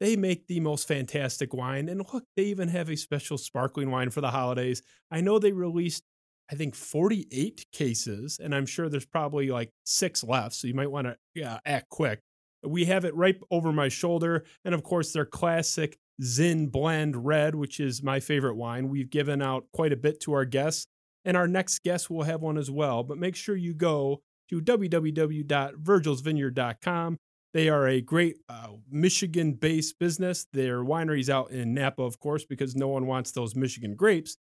They make the most fantastic wine. And look, they even have a special sparkling wine for the holidays. I know they released I think 48 cases, and I'm sure there's probably like six left. So you might want to yeah, act quick. We have it right over my shoulder. And of course, their classic Zin Blend Red, which is my favorite wine. We've given out quite a bit to our guests, and our next guest will have one as well. But make sure you go to www.virgilsvineyard.com. They are a great uh, Michigan based business. Their winery's out in Napa, of course, because no one wants those Michigan grapes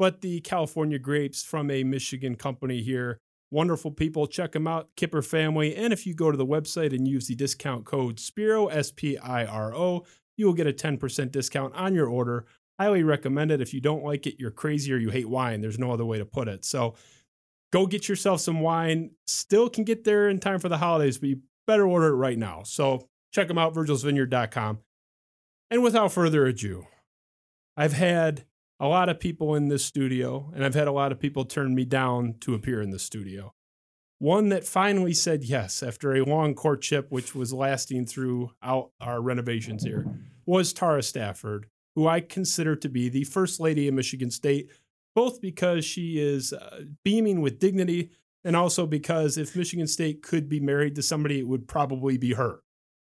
but the California grapes from a Michigan company here. Wonderful people. Check them out, Kipper family. And if you go to the website and use the discount code SPIRO, S P I R O, you will get a 10% discount on your order. Highly recommend it. If you don't like it, you're crazy or you hate wine. There's no other way to put it. So go get yourself some wine. Still can get there in time for the holidays, but you better order it right now. So check them out, virgilsvineyard.com. And without further ado, I've had a lot of people in this studio, and I've had a lot of people turn me down to appear in the studio. One that finally said yes after a long courtship, which was lasting throughout our renovations here, was Tara Stafford, who I consider to be the first lady of Michigan State, both because she is uh, beaming with dignity and also because if Michigan State could be married to somebody, it would probably be her.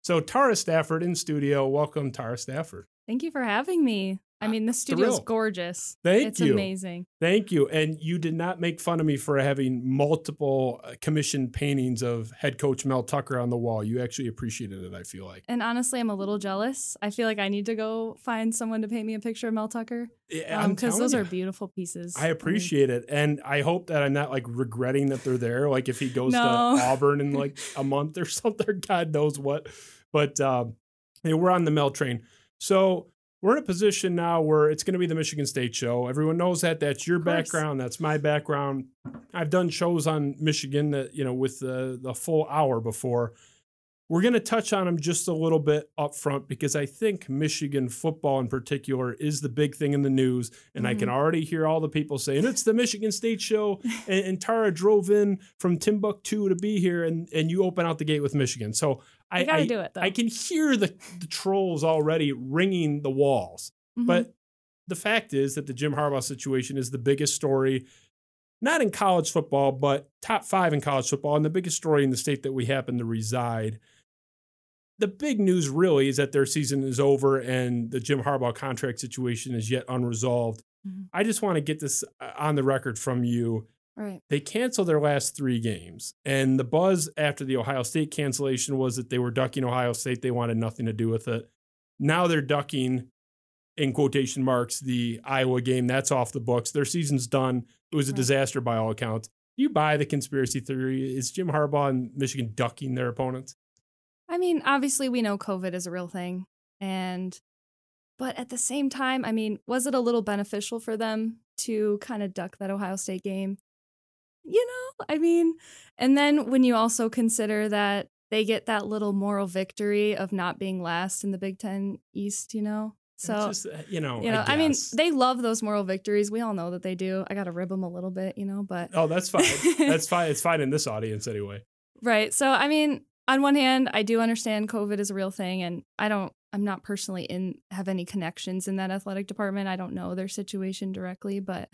So, Tara Stafford in studio. Welcome, Tara Stafford. Thank you for having me. I mean, the studio's Thrilled. gorgeous. Thank it's you. It's amazing. Thank you. And you did not make fun of me for having multiple uh, commissioned paintings of head coach Mel Tucker on the wall. You actually appreciated it, I feel like. And honestly, I'm a little jealous. I feel like I need to go find someone to paint me a picture of Mel Tucker Yeah, because telling those you. are beautiful pieces. I appreciate it. And I hope that I'm not like regretting that they're there. Like if he goes No. to Auburn in like a month or something, God knows what. But um, yeah, we're on the Mel train. So we're in a position now where it's going to be the Michigan State show. Everyone knows that. That's your background. That's my background. I've done shows on Michigan that, you know, with the, the full hour before. We're going to touch on them just a little bit up front because I think Michigan football in particular is the big thing in the news. And I can Mhm. already hear all the people saying it's the Michigan State show. and, and Tara drove in from Timbuktu to be here, and, and you open out the gate with Michigan. So I, gotta I, do it though. I can hear the, the trolls already ringing the walls. Mhm. But the fact is that the Jim Harbaugh situation is the biggest story, not in college football, but top five in college football, and the biggest story in the state that we happen to reside. The big news really is that their season is over and the Jim Harbaugh contract situation is yet unresolved. Mhm. I just want to get this uh, on the record from you. Right. They canceled their last three games. And the buzz after the Ohio State cancellation was that they were ducking Ohio State. They wanted nothing to do with it. Now they're ducking, in quotation marks, the Iowa game. That's off the books. Their season's done. It was a Right. disaster by all accounts. Do you buy the conspiracy theory? Is Jim Harbaugh and Michigan ducking their opponents? I mean, obviously, we know COVID is a real thing. And, but at the same time, I mean, was it a little beneficial for them to kind of duck that Ohio State game? You know, I mean, and then when you also consider that they get that little moral victory of not being last in the Big Ten East, you know? So, just, uh, you know, you know, I, mean, they love those moral victories. We all know that they do. I got to rib them a little bit, you know, but oh, that's fine. that's fine. It's fine in this audience anyway. Right. So, I mean, on one hand, I do understand COVID is a real thing, and I don't, I'm not personally in, have any connections in that athletic department. I don't know their situation directly, but,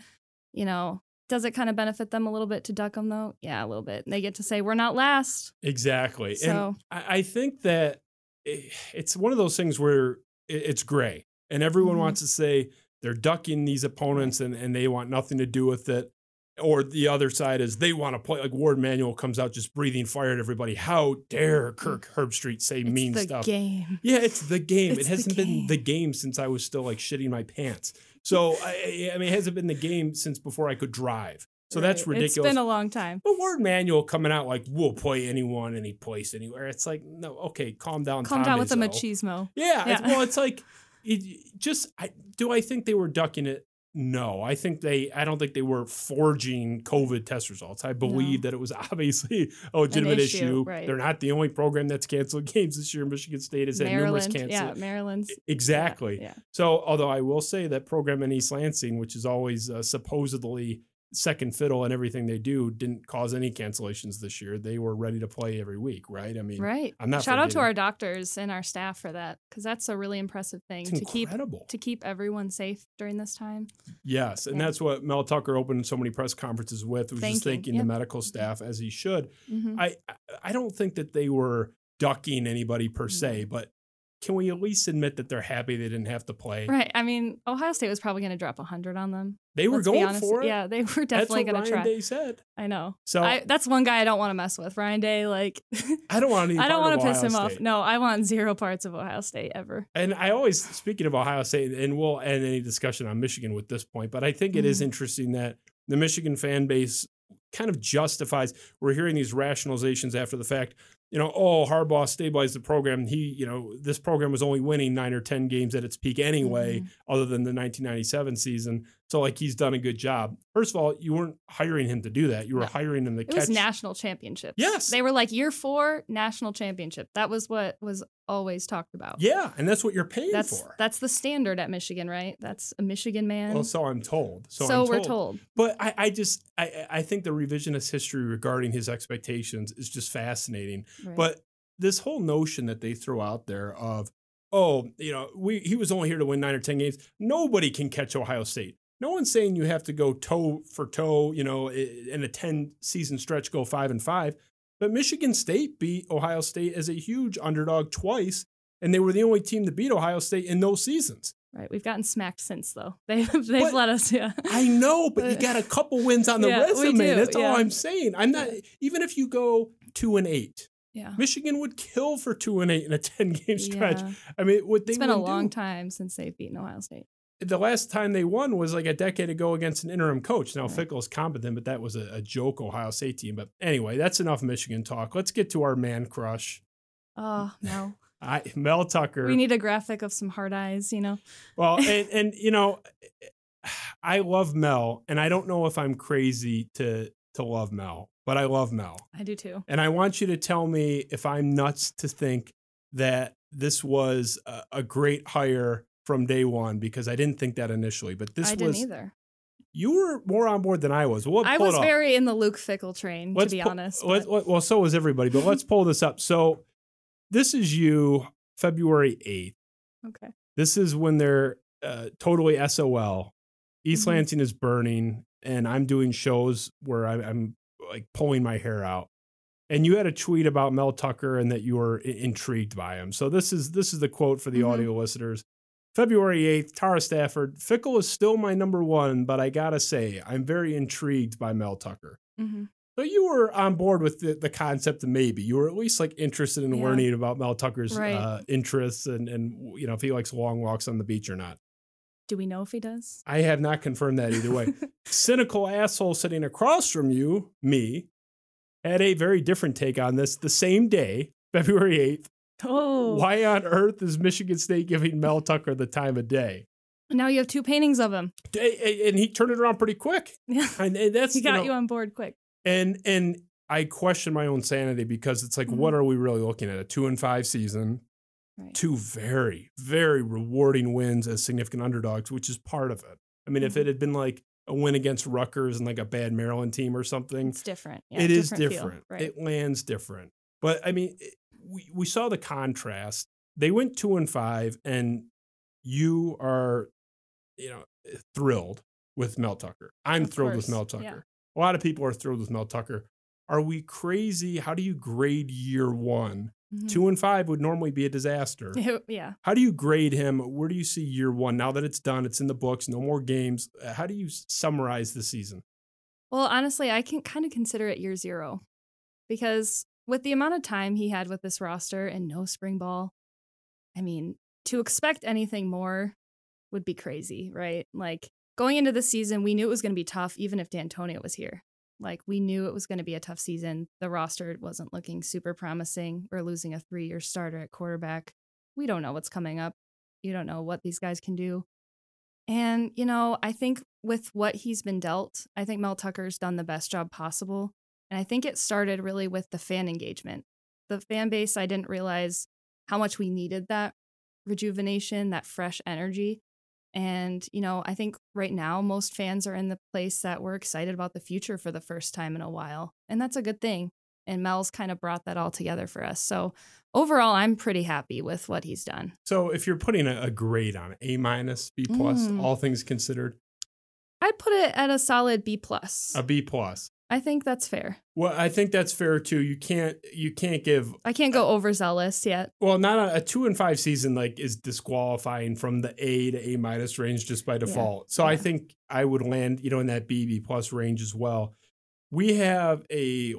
you know, does it kind of benefit them a little bit to duck them though? Yeah, a little bit. They get to say, we're not last. Exactly. and So, I, I think that it's one of those things where it's gray, and everyone Mhm. wants to say they're ducking these opponents and, and they want nothing to do with it. Or the other side is they want to play. Like Warde Manuel comes out just breathing fire at everybody. How dare Kirk Herbstreit say it's mean the stuff? game. Yeah, it's the game. It's it hasn't been game. the game since I was still like shitting my pants. So I, I mean, it hasn't been the game since before I could drive. So that's ridiculous. It's been a long time. But Warde Manuel coming out like we'll play anyone any place anywhere. It's like no, okay, calm down. Calm Tom down with the machismo. Yeah, it's, well, it's like it, just I, do I think they were ducking it? No, I think they. I don't think they were forging COVID test results. I believe No. that it was obviously a legitimate issue, issue. right. They're not the only program that's canceled games this year. Michigan State has had numerous Maryland, canceled. yeah, Maryland's Exactly. Yeah, So, although I will say that program in East Lansing, which is always uh, supposedly second fiddle and everything they do, didn't cause any cancellations this year. They were ready to play every week, right? I mean, right. I'm not Shout out to our doctors and our staff for that because that's a really impressive thing it's to keep to keep everyone safe during this time. Yes, and Yeah. that's what Mel Tucker opened so many press conferences with, was just Thanking, thanking yep. the medical staff as he should. Mhm. I I- I don't think that they were ducking anybody per se, but can we at least admit that they're happy they didn't have to play? Right. I mean, Ohio State was probably going to drop 100 on them. They were going for it. Yeah, they were definitely going to try. Day said. I know. So I, that's one guy I don't want to mess with. Ryan Day, like, I don't want any. I don't want to piss Ohio him off. No, I want zero parts of Ohio State ever. And I always, speaking of Ohio State, and we'll end any discussion on Michigan with this point, but I think it is Mhm. interesting that the Michigan fan base kind of justifies. We're hearing these rationalizations after the fact. You know, oh, Harbaugh stabilized the program. He, you know, this program was only winning nine or 10 games at its peak anyway, Mhm. other than the 1997 season. So, like, he's done a good job. First of all, you weren't hiring him to do that. You were No. hiring him to It catch. was national championships. Yes. They were like year four national championship. That was what was always talked about. yeah, and that's what you're paying That's for. that's the standard at Michigan, right? That's a Michigan man. well, so I'm told. So, So, I'm we're told. But I, I just I, I think the revisionist history regarding his expectations is just fascinating. Right. But this whole notion that they throw out there of, oh, you know, we he was only here to win nine or ten games. Nobody can catch Ohio State. No one's saying you have to go toe for toe, you know, in a 10 season stretch, go five and five. But Michigan State beat Ohio State as a huge underdog twice, and they were the only team to beat Ohio State in those seasons. right. We've gotten smacked since though. They've they've But- let us. Yeah. I know, but you got a couple wins on the Yeah, resume. do, That's yeah. all I'm saying. I'm not even if you go two and eight, Yeah. Michigan would kill for two and eight in a ten game stretch. Yeah. I mean, what they It's been a long do- time since they've beaten Ohio State. The last time they won was like a decade ago against an interim coach. Now mm-hmm. Right. Fickell's competent, but that was a, a joke Ohio State team. But anyway, that's enough Michigan talk. Let's get to our man crush, Oh no. I, Mel Tucker. We need a graphic of some hard eyes, you know. Well, and, and you know, I love Mel, and I don't know if I'm crazy to to love Mel, but I love Mel. I do too. And I want you to tell me if I'm nuts to think that this was a, a great hire from day one because I didn't think that initially. But this I was didn't either. you were more on board than I was. We'll I was very in the Luke Fickell train, Let's to be honest. let- let- well, so was everybody. But let's pull this up. So this is you, February eighth. okay. This is when they're uh, totally SOL. East Mhm. Lansing is burning, and I'm doing shows where I, I'm like pulling my hair out. And you had a tweet about Mel Tucker and that you were I- intrigued by him. So this is this is the quote for the Mhm. audio listeners. February 8th, Tara Stafford. Fickell is still my number one, but I gotta say, I'm very intrigued by Mel Tucker. hmm So you were on board with the, the concept of maybe. You were at least like interested in Yeah. learning about Mel Tucker's Right. uh, interests and, and you know if he likes long walks on the beach or not. Do we know if he does? I have not confirmed that either way. Cynical asshole sitting across from you, me, had a very different take on this the same day, February 8th. Oh. Why on earth is Michigan State giving Mel Tucker the time of day? Now you have two paintings of him. And he turned it around pretty quick. Yeah. And that's He got you know, you on board quick. and and I question my own sanity because it's like, Mhm. what are we really looking at? A two and five season, Right. two very, very rewarding wins as significant underdogs, which is part of it. I mean, if Mhm. it had been like a win against Rutgers and like a bad Maryland team or something, It's different. Yeah, it is feel, different. Right. It lands different. But I mean, we, we saw the contrast. They went two and five, and you are, you know, thrilled with Mel Tucker. I'm Of thrilled with Mel Tucker. yeah. A lot of people are thrilled with Mel Tucker. Are we crazy? How do you grade year one? Mhm. Two and five would normally be a disaster. yeah. How do you grade him? Where do you see year one now that it's done? It's in the books, no more games. Uh, How do you summarize the season? Well, honestly, I can kind of consider it year zero because with the amount of time he had with this roster and no spring ball, I mean, to expect anything more would be crazy, right? Like going into the season, we knew it was going to be tough, even if Dantonio was here. Like we knew it was going to be a tough season. The roster wasn't looking super promising. We're losing a three year starter at quarterback. We don't know what's coming up. You don't know what these guys can do. And, you know, I think with what he's been dealt, I think Mel Tucker's done the best job possible. And I think it started really with the fan engagement. The fan base, I didn't realize how much we needed that rejuvenation, that fresh energy. And, you know, I think right now most fans are in the place that we're excited about the future for the first time in a while. And that's a good thing. And Mel's kind of brought that all together for us. So overall, I'm pretty happy with what he's done. So if you're putting a, grade on it, A minus, B plus, Mm. all things considered, I'd put it at a solid B plus. a B plus. I think that's fair. Well, I think that's fair too. You can't you can't give I can't go overzealous yet. well not a, a two and five season like is disqualifying from the A to A minus range just by default. So I think I would land you know in that B B plus range as well. We have a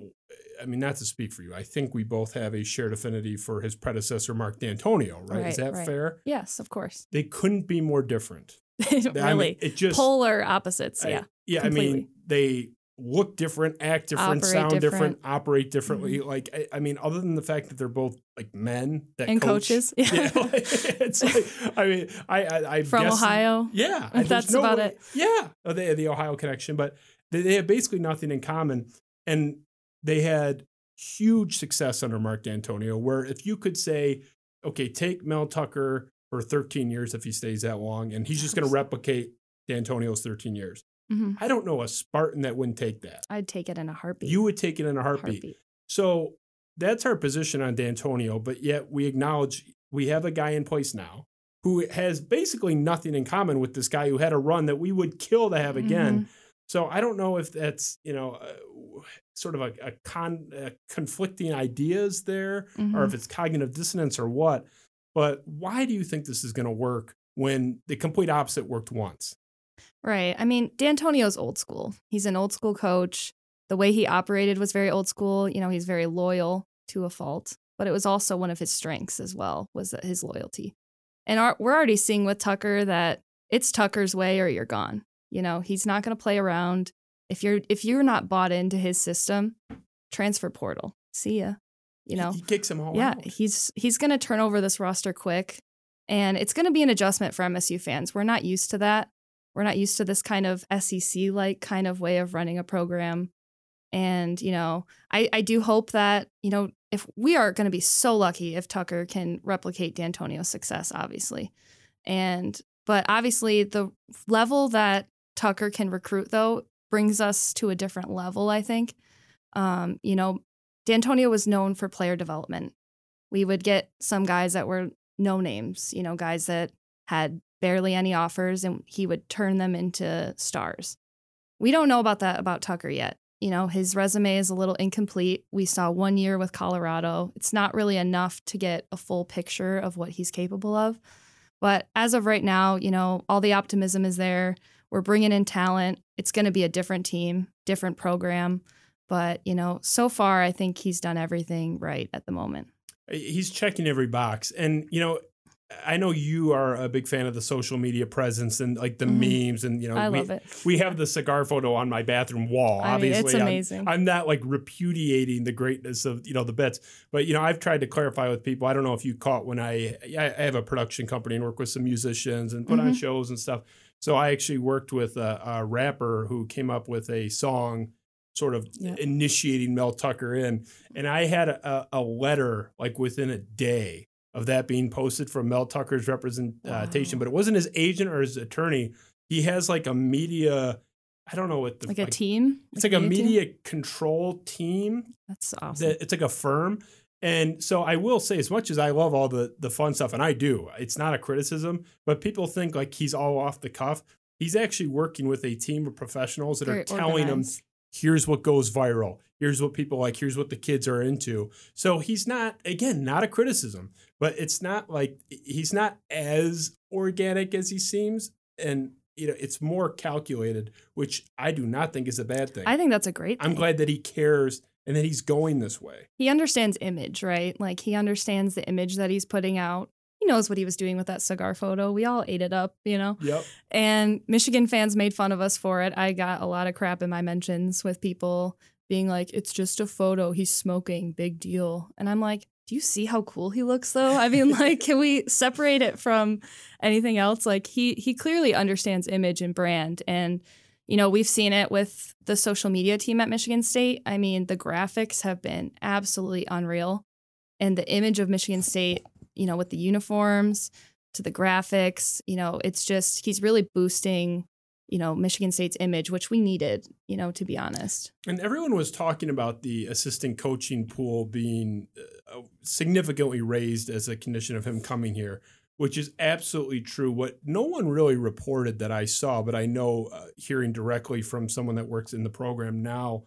I mean not to speak for you. I think we both have a shared affinity for his predecessor Mark Dantonio, right? Is that right. fair? Yes, of course. They couldn't be more different. I mean, really. it just Polar opposites. I- yeah. yeah, I mean, they look different, act different, Operate sound different, different. Mm-hmm. operate differently. Like, I, I mean, other than the fact that they're both like men that and coach, coaches. Yeah, like, it's like, I mean, I, I, I From guess- Ohio. Yeah, That's no about way- it. Yeah, oh, they the Ohio connection, but they, they have basically nothing in common, and they had huge success under Mark Dantonio. Where if you could say, okay, take Mel Tucker for 13 years if he stays that long, and he's just going to replicate Dantonio's 13 years. Hmm I don't know a Spartan that wouldn't take that. I'd take it in a heartbeat. You would take it in a heartbeat. So that's our position on Dantonio, but yet we acknowledge we have a guy in place now who has basically nothing in common with this guy who had a run that we would kill to have again. Mm-hmm. So I don't know if that's you know uh, sort of a, a con uh, conflicting ideas there, or Mhm. if it's cognitive dissonance or what. But why do you think this is going to work when the complete opposite worked once? Right. I mean, Dantonio's old school. He's an old school coach. The way he operated was very old school. You know, he's very loyal to a fault, but it was also one of his strengths as well, was his loyalty. And our, we're already seeing with Tucker that it's Tucker's way or you're gone. You know, he's not going to play around. If you're if you're not bought into his system, transfer portal. See ya. You He- know. he, kicks him all Yeah, out. he's he's going to turn over this roster quick, and it's going to be an adjustment for MSU fans. We're not used to that. We're not used to this kind of SEC like kind of way of running a program. And you know, I I do hope that you know if we are going to be so lucky if Tucker can replicate Dantonio's success, obviously, and but obviously the level that Tucker can recruit though brings us to a different level. I think. Um, you know, Dantonio was known for player development. We would get some guys that were no names, you know, guys that had barely any offers, and he would turn them into stars. We don't know about that about Tucker yet. You know, his resume is a little incomplete. We saw one year with Colorado. It's not really enough to get a full picture of what he's capable of. But as of right now, you know, all the optimism is there. We're bringing in talent. It's going to be a different team, different program. But, you know, so far, I think he's done everything right at the moment. he's checking every box and you know i know you are a big fan of the social media presence and like the Mhm. memes and you know I we, love it. we have the cigar photo on my bathroom wall I mean, obviously it's I'm- amazing. I'm, not like repudiating the greatness of you know the bits but you know i've tried to clarify with people i don't know if you caught when i i have a production company and work with some musicians and put on Mhm. shows and stuff so i actually worked with a, a rapper who came up with a song sort of Yeah. initiating Mel Tucker in. And I had a, a letter like within a day of that being posted from Mel Tucker's representation, Wow. but it wasn't his agent or his attorney. He has like a media, I don't know what the Like a team? It's like a team? media control team. That's awesome. That it's like a firm. And so I will say, as much as I love all the the fun stuff, and I do, it's not a criticism, but people think like he's all off the cuff. He's actually working with a team of professionals that Very are telling him here's what goes viral here's what people like here's what the kids are into so he's not again not a criticism but it's not like he's not as organic as he seems and you know it's more calculated which i do not think is a bad thing I think that's a great i'm glad that he cares and that he's going this way he understands image, right? Like he understands the image that he's putting out. He knows what he was doing with that cigar photo. We all ate it up, you know? yep And Michigan fans made fun of us for it. I got a lot of crap in my mentions with people being like, it's just a photo. He's smoking. Big deal. And I'm like, do you see how cool he looks though? I mean, like, can we separate it from anything else? Like he he clearly understands image and brand. And, you know, we've seen it with the social media team at Michigan State. I mean, the graphics have been absolutely unreal. And the image of Michigan State, you know, with the uniforms to the graphics, you know, it's just he's really boosting you know, Michigan State's image, which we needed, you know, to be honest. And everyone was talking about the assistant coaching pool being uh, significantly raised as a condition of him coming here, which is absolutely true. What no one really reported that I saw, but I know uh, hearing directly from someone that works in the program now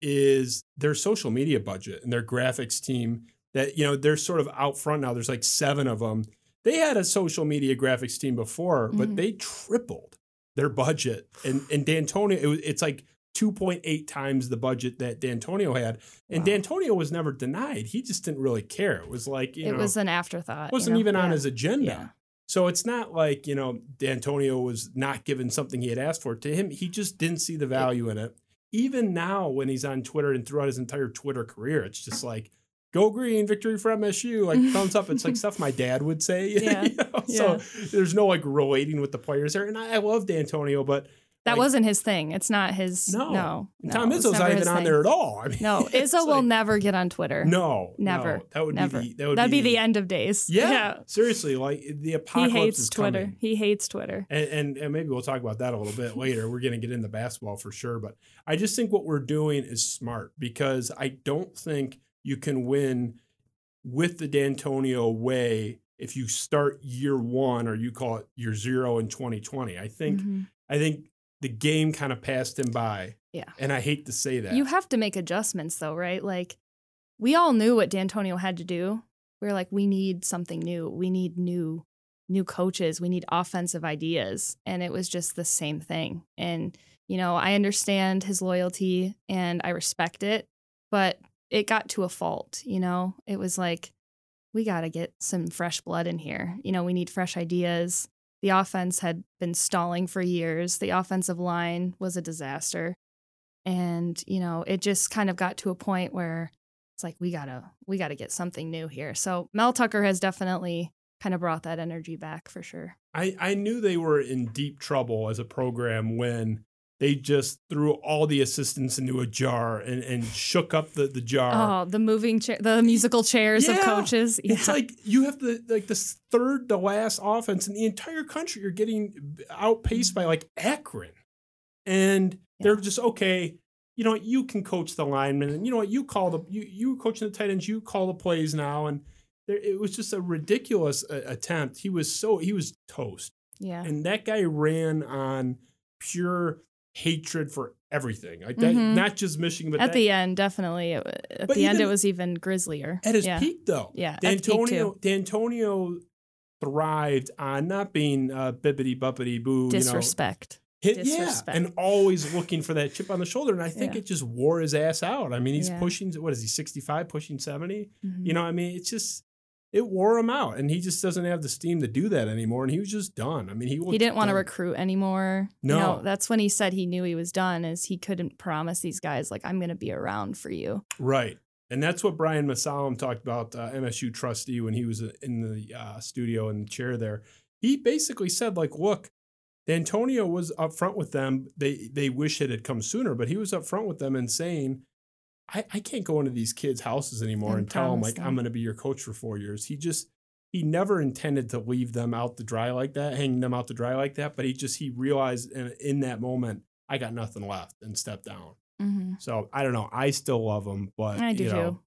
is their social media budget and their graphics team that, you know, they're sort of out front now. There's like seven of them. They had a social media graphics team before, but mm-hmm. they tripled their budget. And and Dantonio, it, it's like 2.8 times the budget that Dantonio had. And wow. Dantonio was never denied. He just didn't really care. It was like, you it know, was an afterthought. It wasn't you know? even yeah. on his agenda. Yeah. So it's not like, you know, Dantonio was not given something he had asked for. To him, he just didn't see the value in it. Even now, when he's on Twitter and throughout his entire Twitter career, it's just like, go green, victory for MSU, like thumbs up. It's like stuff my dad would say. Yeah. you know? yeah. So there's no like relating with the players there. And I, I love Dantonio, but that like, wasn't his thing. It's not his. No, no. no Tom Izzo's not even on thing. there at all. I mean, no, Izzo will never get on Twitter. No, never. No, that would never. be the, that would That'd be, be the end of days. Yeah, yeah. seriously, like the apocalypse. He hates Twitter. Coming. He hates Twitter. And, and and maybe we'll talk about that a little bit later. We're going to get into basketball for sure, but I just think what we're doing is smart because I don't think you can win with the Dantonio way if you start year one or you call it year zero in 2020. I think mm-hmm. I think the game kind of passed him by. Yeah. And I hate to say that. You have to make adjustments though, right? Like we all knew what Dantonio had to do. We are like, we need something new. We need new new coaches. We need offensive ideas. And it was just the same thing. And, you know, I understand his loyalty and I respect it, but it got to a fault, you know? It was like, we got to get some fresh blood in here. You know, we need fresh ideas. The offense had been stalling for years. The offensive line was a disaster. And, you know, it just kind of got to a point where it's like we got to we got to get something new here. So Mel Tucker has definitely kind of brought that energy back for sure. I I knew they were in deep trouble as a program when they just threw all the assistants into a jar and, and shook up the, the jar. Oh, the moving chair, the musical chairs yeah. of coaches. Yeah. It's like you have the like the third to last offense in the entire country. You're getting outpaced by like Akron, and yeah. they're just okay. You know what? You can coach the linemen, and you know what? You call the you you coaching the tight ends. You call the plays now, and there, it was just a ridiculous uh, attempt. He was so he was toast. Yeah, and that guy ran on pure hatred for everything. Like that, mm-hmm. not just Michigan, but at that, the end, definitely. It, at the end, it was even grislier. At his yeah. peak, though. Yeah, Dantonio. Dantonio thrived on not being uh, bibbity buppity boo. Disrespect. You know, hit, Yeah, and always looking for that chip on the shoulder. And I think yeah. it just wore his ass out. I mean, he's yeah. pushing, what is he, 65, pushing 70? Mm-hmm. You know, I mean, it's just, it wore him out, and he just doesn't have the steam to do that anymore. And he was just done. I mean, he he didn't want to recruit anymore. No, you know, that's when he said he knew he was done. Is he couldn't promise these guys like I'm going to be around for you. Right, and that's what Brian Mosallam talked about, uh, MSU trustee, when he was uh, in the uh, studio in the chair there. He basically said like, look. Antonio was upfront with them. They they wish it had come sooner, but he was upfront with them and saying, I, I can't go into these kids' houses anymore and, and tell them like them. I'm going to be your coach for four years. He just he never intended to leave them out to dry like that, hanging them out to dry like that. But he just he realized in, in that moment I got nothing left and stepped down. Mm-hmm. So I don't know. I still love him, but I do you know, too.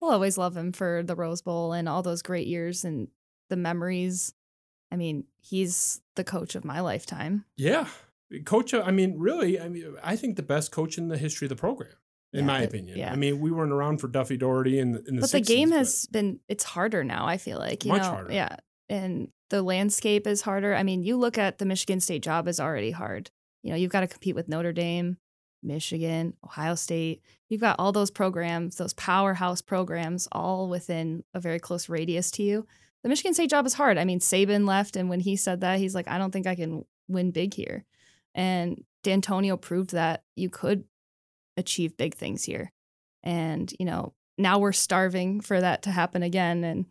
We'll always love him for the Rose Bowl and all those great years and the memories. I mean, he's the coach of my lifetime. Yeah, coach. I mean, really. I mean, I think the best coach in the history of the program in yeah, my opinion. Yeah. I mean, we weren't around for Duffy Daugherty in, in the But 60s, the game has been it's harder now, I feel like. You much know? harder. Yeah. And the landscape is harder. I mean, you look at the Michigan State job is already hard. You know, you've got to compete with Notre Dame, Michigan, Ohio State. You've got all those programs, those powerhouse programs, all within a very close radius to you. The Michigan State job is hard. I mean, Saban left, and when he said that, he's like, I don't think I can win big here. And Dantonio proved that you could achieve big things here. And, you know, now we're starving for that to happen again. And,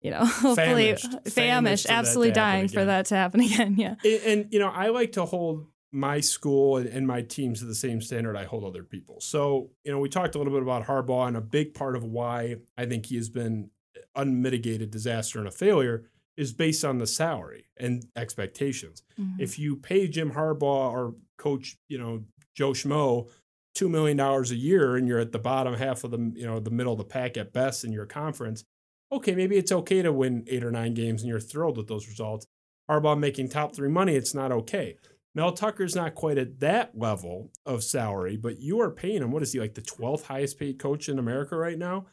you know, hopefully Famished. Famished famished, absolutely dying for that to happen again. Yeah. And, and, you know, I like to hold my school and, and my teams to the same standard I hold other people. So, you know, we talked a little bit about Harbaugh, and a big part of why I think he has been unmitigated disaster and a failure is based on the salary and expectations. Mhm. If you pay Jim Harbaugh or coach, you know, Joe Schmo two million dollars a year and you're at the bottom half of the you know the middle of the pack at best in your conference, okay, maybe it's okay to win eight or nine games and you're thrilled with those results. Harbaugh making top three money, it's not okay. Mel Tucker's not quite at that level of salary, but you are paying him. What is he like the 12th highest paid coach in America right now?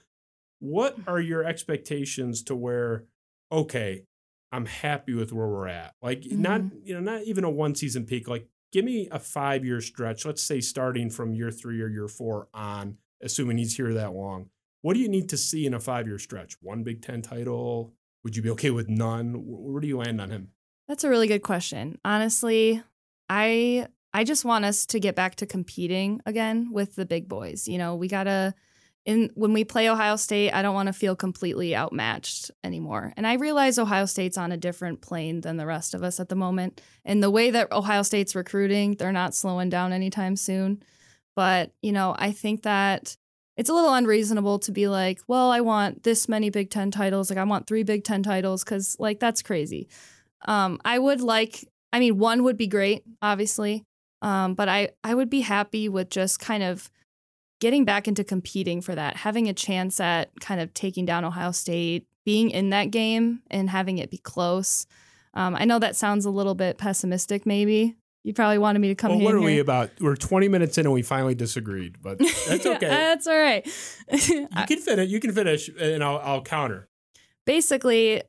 What mm. are your expectations to where, okay, I'm happy with where we're at? Like not, mm-hmm. you know, not even a one season peak. Like give me a five year stretch. Let's say starting from year three or year four on, assuming he's here that long. What do you need to see in a five year stretch? One Big Ten title? Would you be okay with none? Where do you land on him? That's a really good question. Honestly, I I just want us to get back to competing again with the big boys. You know, we gotta in when we play Ohio State, I don't want to feel completely outmatched anymore. And I realize Ohio State's on a different plane than the rest of us at the moment. And the way that Ohio State's recruiting, they're not slowing down anytime soon. But, you know, I think that it's a little unreasonable to be like, well, I want this many Big Ten titles. Like, I want three Big Ten titles because, like, that's crazy. Um, I would like, I mean, one would be great, obviously. Um, but I, I would be happy with just kind of getting back into competing for that, having a chance at kind of taking down Ohio State, being in that game and having it be close. Um, I know that sounds a little bit pessimistic, maybe. You probably wanted me to come well, in what are here. we about? We're 20 minutes in and we finally disagreed, but that's okay. that's all right. you can finish. You can finish, and I'll, I'll counter. basically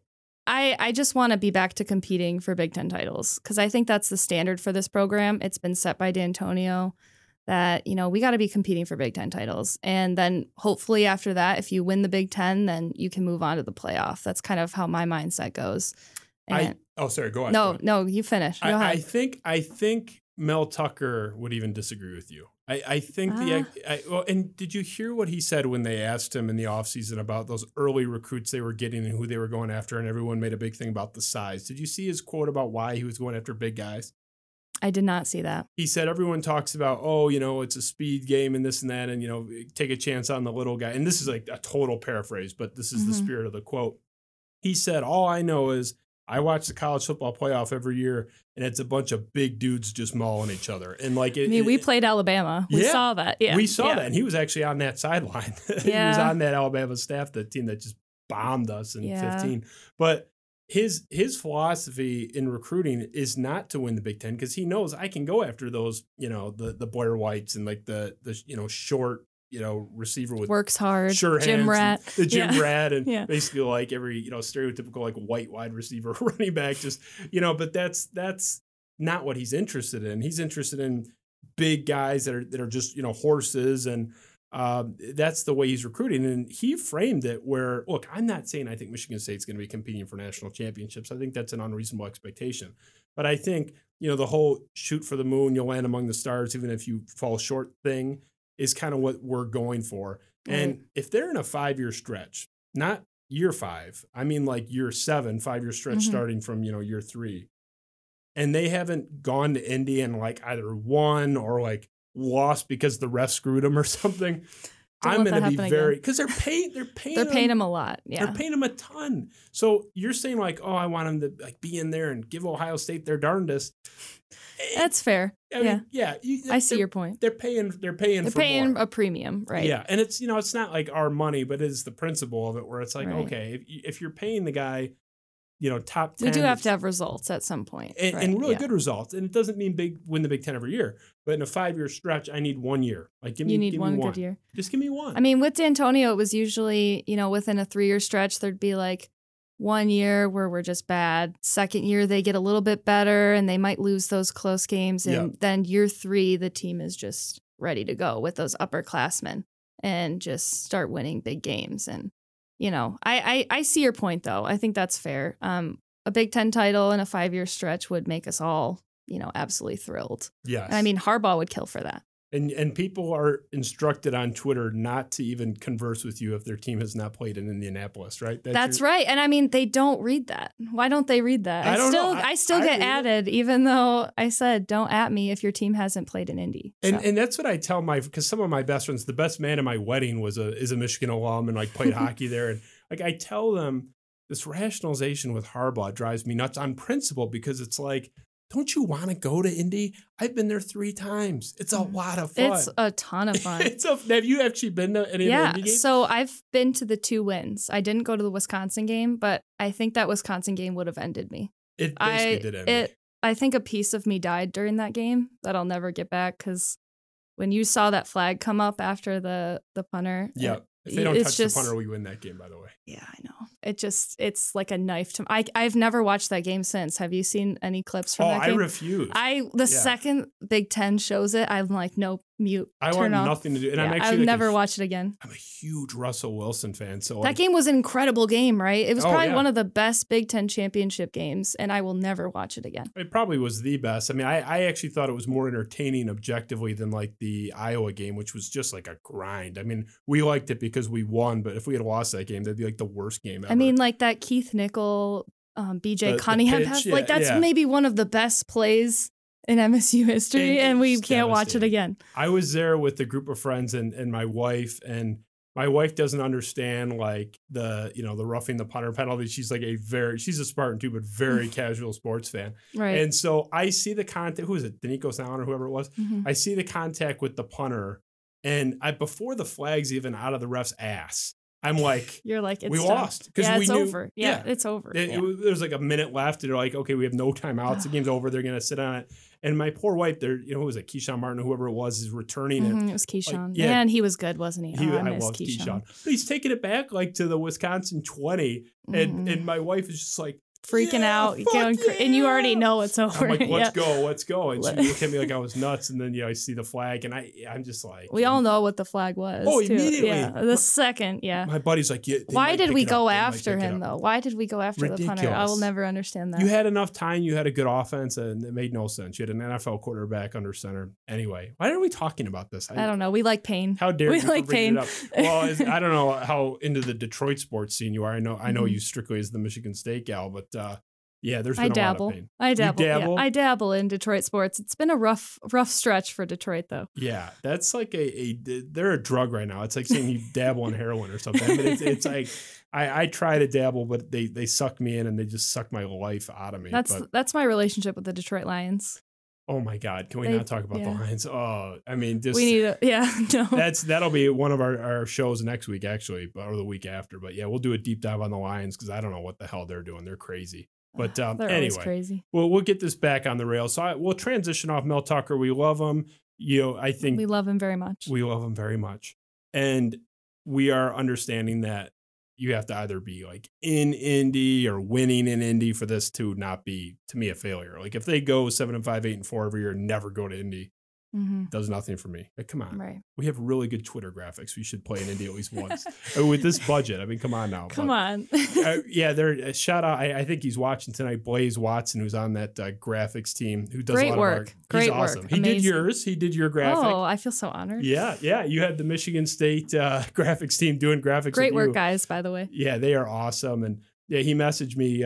I I just want to be back to competing for Big 10 titles cuz I think that's the standard for this program. It's been set by Dantonio that, you know, we got to be competing for Big 10 titles. And then hopefully after that if you win the Big 10 then you can move on to the playoff. That's kind of how my mindset goes. I oh sorry, go on. go no, on. no, you finish. Go I, I think I think Mel Tucker would even disagree with you. I, I think Ah. the I, well, and did you hear what he said when they asked him in the offseason about those early recruits they were getting and who they were going after, and everyone made a big thing about the size. Did you see his quote about why he was going after big guys? I did not see that. he said everyone talks about oh you know it's a speed game and this and that and you know take a chance on the little guy and this is like a total paraphrase but this is the Mhm. spirit of the quote he said all i know is i watch the college football playoff every year and it's a bunch of big dudes just mauling each other and like it, I mean, we it- played Alabama. We Yeah. saw that. Yeah. we saw yeah. that and he was actually on that sideline Yeah. he was on that alabama staff the team that just bombed us in Yeah. 15 but his his philosophy in recruiting is not to win the Big Ten because he knows I can go after those, you know, the the Boyer Whites and like the the you know short, you know, receiver with Works hard. sure Jim hands, Rat. the Jim Yeah. Rat, and Yeah. basically like every you know stereotypical like white wide receiver running back, just you know. But that's that's not what he's interested in. He's interested in big guys that are that are just you know horses and. Um, that's the way he's recruiting, and he framed it where, look, I'm not saying I think Michigan State's going to be competing for national championships. I think that's an unreasonable expectation, but I think you know the whole shoot for the moon, you'll land among the stars, even if you fall short thing, is kind of what we're going for. And if they're in a five year stretch, not year five, I mean like year seven, five year stretch Mhm. starting from, you know, year three, and they haven't gone to Indy and like either won or like lost because the ref screwed him or something, Don't I'm going to be very, because they're paying, they're paying, They're paying him a lot. Yeah. they're paying him a ton. So you're saying like, oh, I want him to like be in there and give Ohio State their darndest. Eh, That's fair. I mean, yeah. yeah. you- I see your point. They're paying. They're paying. They're for paying more. a premium, right? Yeah, and it's you know it's not like our money, but it's the principle of it where it's like Right. okay, if, if you're paying the guy, you know, top ten, We do have to have results at some point. and, right, and really yeah. good results. And it doesn't mean big win the Big Ten every year, but in a five year stretch, I need one year. Like give me You need give one me one. good year. Just give me one. I mean, with Dantonio, it was usually, you know, within a three year stretch, there'd be like one year where we're just bad. Second year, they get a little bit better and they might lose those close games. And then year three, the team is just ready to go with those upperclassmen and just start winning big games. And, you know, I, I, I see your point though. I think that's fair. Um, a Big Ten title in a five year stretch would make us all, you know, absolutely thrilled. yes. And I mean, Harbaugh would kill for that. And and people are instructed on Twitter not to even converse with you if their team has not played in Indianapolis, right? That's, your- right. And I mean, they don't read that. Why don't they read that? I know. still I- I, still I get read it. added, even though I said don't at me if your team hasn't played in Indy. And So, and that's what I tell my because some of my best friends, the best man at my wedding was a is a Michigan alum and like played hockey there, and like I tell them this rationalization with Harbaugh drives me nuts on principle because it's like, don't you want to go to Indy? I've been there three times. It's a Mhm. lot of fun. it's a ton of fun. it's a, have you actually been to any yeah. of the Indy games? So I've been to the two wins. I didn't go to the Wisconsin game, but I think that Wisconsin game would have ended me. it basically I did end me. it I think a piece of me died during that game that I'll never get back because when you saw that flag come up after the the punter, Yeah. it- If they don't touch just- the punter, we win that game. By the way, yeah, I know. It just it's like a knife to. I I've never watched that game since. Have you seen any clips from oh, that I game? refuse. I the Yeah. second Big Ten shows it, I'm like, nope, mute. I turn want off. nothing to do. And Yeah, I'm actually I'll like never hu- watch it again. I'm a huge Russell Wilson fan. So That like, game was an incredible game, right? It was Oh, probably yeah. one of the best Big Ten championship games, and I will never watch it again. It probably was the best. I mean, I, I actually thought it was more entertaining objectively than like the Iowa game, which was just like a grind. I mean, we liked it because we won, but if we had lost that game, that'd be like the worst game ever. I mean, like that Keith Nichol, um, BJ The- the Cunningham pitch, pass, yeah, like that's yeah. maybe one of the best plays in MSU history, And and, we can't watch it again. I was there with a group of friends and, and my wife, and my wife doesn't understand like the you know the roughing the punter penalty. She's like a very she's a Spartan too, but very casual sports fan. Right. And so I see the contact. Who is it? Danico Sound or whoever it was. Mhm. I see the contact with the punter, and I before the flag's even out of the ref's ass, I'm like, You're like, it's we done. lost because Yeah, we it's knew. over. Yeah, yeah. it's over. It, Yeah. it was, there was like a minute left, and they're like, okay, we have no timeouts. The game's over. They're gonna sit on it. And my poor wife, there, you know, who was it? Keshawn Martin, or whoever it was, is returning it. Mhm, It was Keshawn. yeah. Man, he was good, wasn't he? He, oh, I, I Keshawn. Keshawn. But he's taking it back like to the Wisconsin 20. And Mhm. and my wife is just like Freaking "Yeah, out, fuck going cra- and you already know it's over. I'm like, let's yeah. go, let's go. And she Let- looked at me like I was nuts. And then you know, I see the flag and I I'm just like We all know what the flag was. Oh, too. immediately. Yeah, the second. Yeah. my buddy's like, yeah. Why did we go after him though? Why did we go after the punter? I will never understand that. You had enough time. You had a good offense, and it made no sense. You had an NFL quarterback under center. Anyway, why are we talking about this? I don't know. We like pain. How dare We you like pain. it up? Well, I don't know how into the Detroit sports scene you are. I know I know Mhm. you strictly as the Michigan State gal, but uh, yeah, there's I dabble. lot of pain. I dabble. dabble? Yeah, I dabble in Detroit sports. It's been a rough, rough stretch for Detroit though. Yeah, that's like a, a they're a drug right now. It's like saying you dabble in heroin or something. But it's, it's like I, I try to dabble, but they they suck me in and they just suck my life out of me. That's but that's my relationship with the Detroit Lions. Oh my god, can we they- not talk about yeah. the Lions? Oh, I mean, just we need a yeah. No. that's that'll be one of our, our shows next week actually, or the week after. But yeah, we'll do a deep dive on the Lions because I don't know what the hell they're doing. They're crazy. But um, They're anyway, crazy. we'll we'll get this back on the rails. So I, we'll transition off Mel Tucker. We love him. You know, I think We love him very much. we love him very much, and we are understanding that you have to either be like in Indy or winning in Indy for this to not be to me a failure. Like if they go seven and five, eight and four every year, never go to Indy, hmm does nothing for me. Like, come on, Right. we have really good Twitter graphics. We should play in Indy at least once Uh, with this budget. I mean, come on now. Come But, on. uh, yeah, there. Uh, shout out. I, I think he's watching tonight. Blaze Watson, who's on that uh, graphics team, who does Great a lot work. Of art. Great he's work. awesome. He did yours. He did your graphic. oh, I feel so honored. Yeah, yeah. You had the Michigan State uh, graphics team doing graphics. Great work, you. guys. By the way. Yeah, they are awesome. And yeah, he messaged me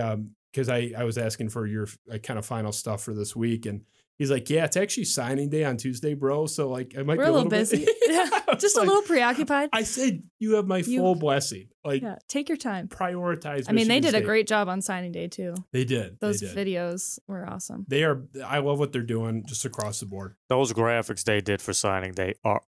because I I was asking for your kind of final stuff for this week, and he's like, "Yeah, it's actually signing day on Tuesday, bro. So like, I might We're be a little bit- busy. Yeah, I was Just a little preoccupied. I said you have my You- full blessing. Like yeah. Take your time. prioritize. I mean, they Michigan did a great job on signing day too. They did. Those they did. videos were awesome. They are. I love what they're doing just across the board. Those graphics they did for signing day are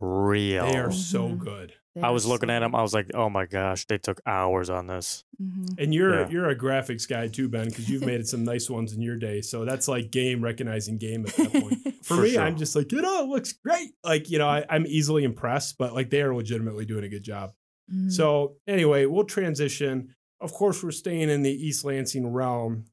unreal. They are so Mhm. good. They I was looking so at them. I was like, oh my gosh, they took hours on this. Mhm. And you're Yeah. you're a graphics guy too, Ben, because you've made some nice ones in your day. So that's like game recognizing game at that point. For, For me, sure. I'm just like, you know, it looks great. Like, you know, I, I'm easily impressed, but like they are legitimately doing a good job. Mhm. So anyway, we'll transition. Of course, we're staying in the East Lansing realm.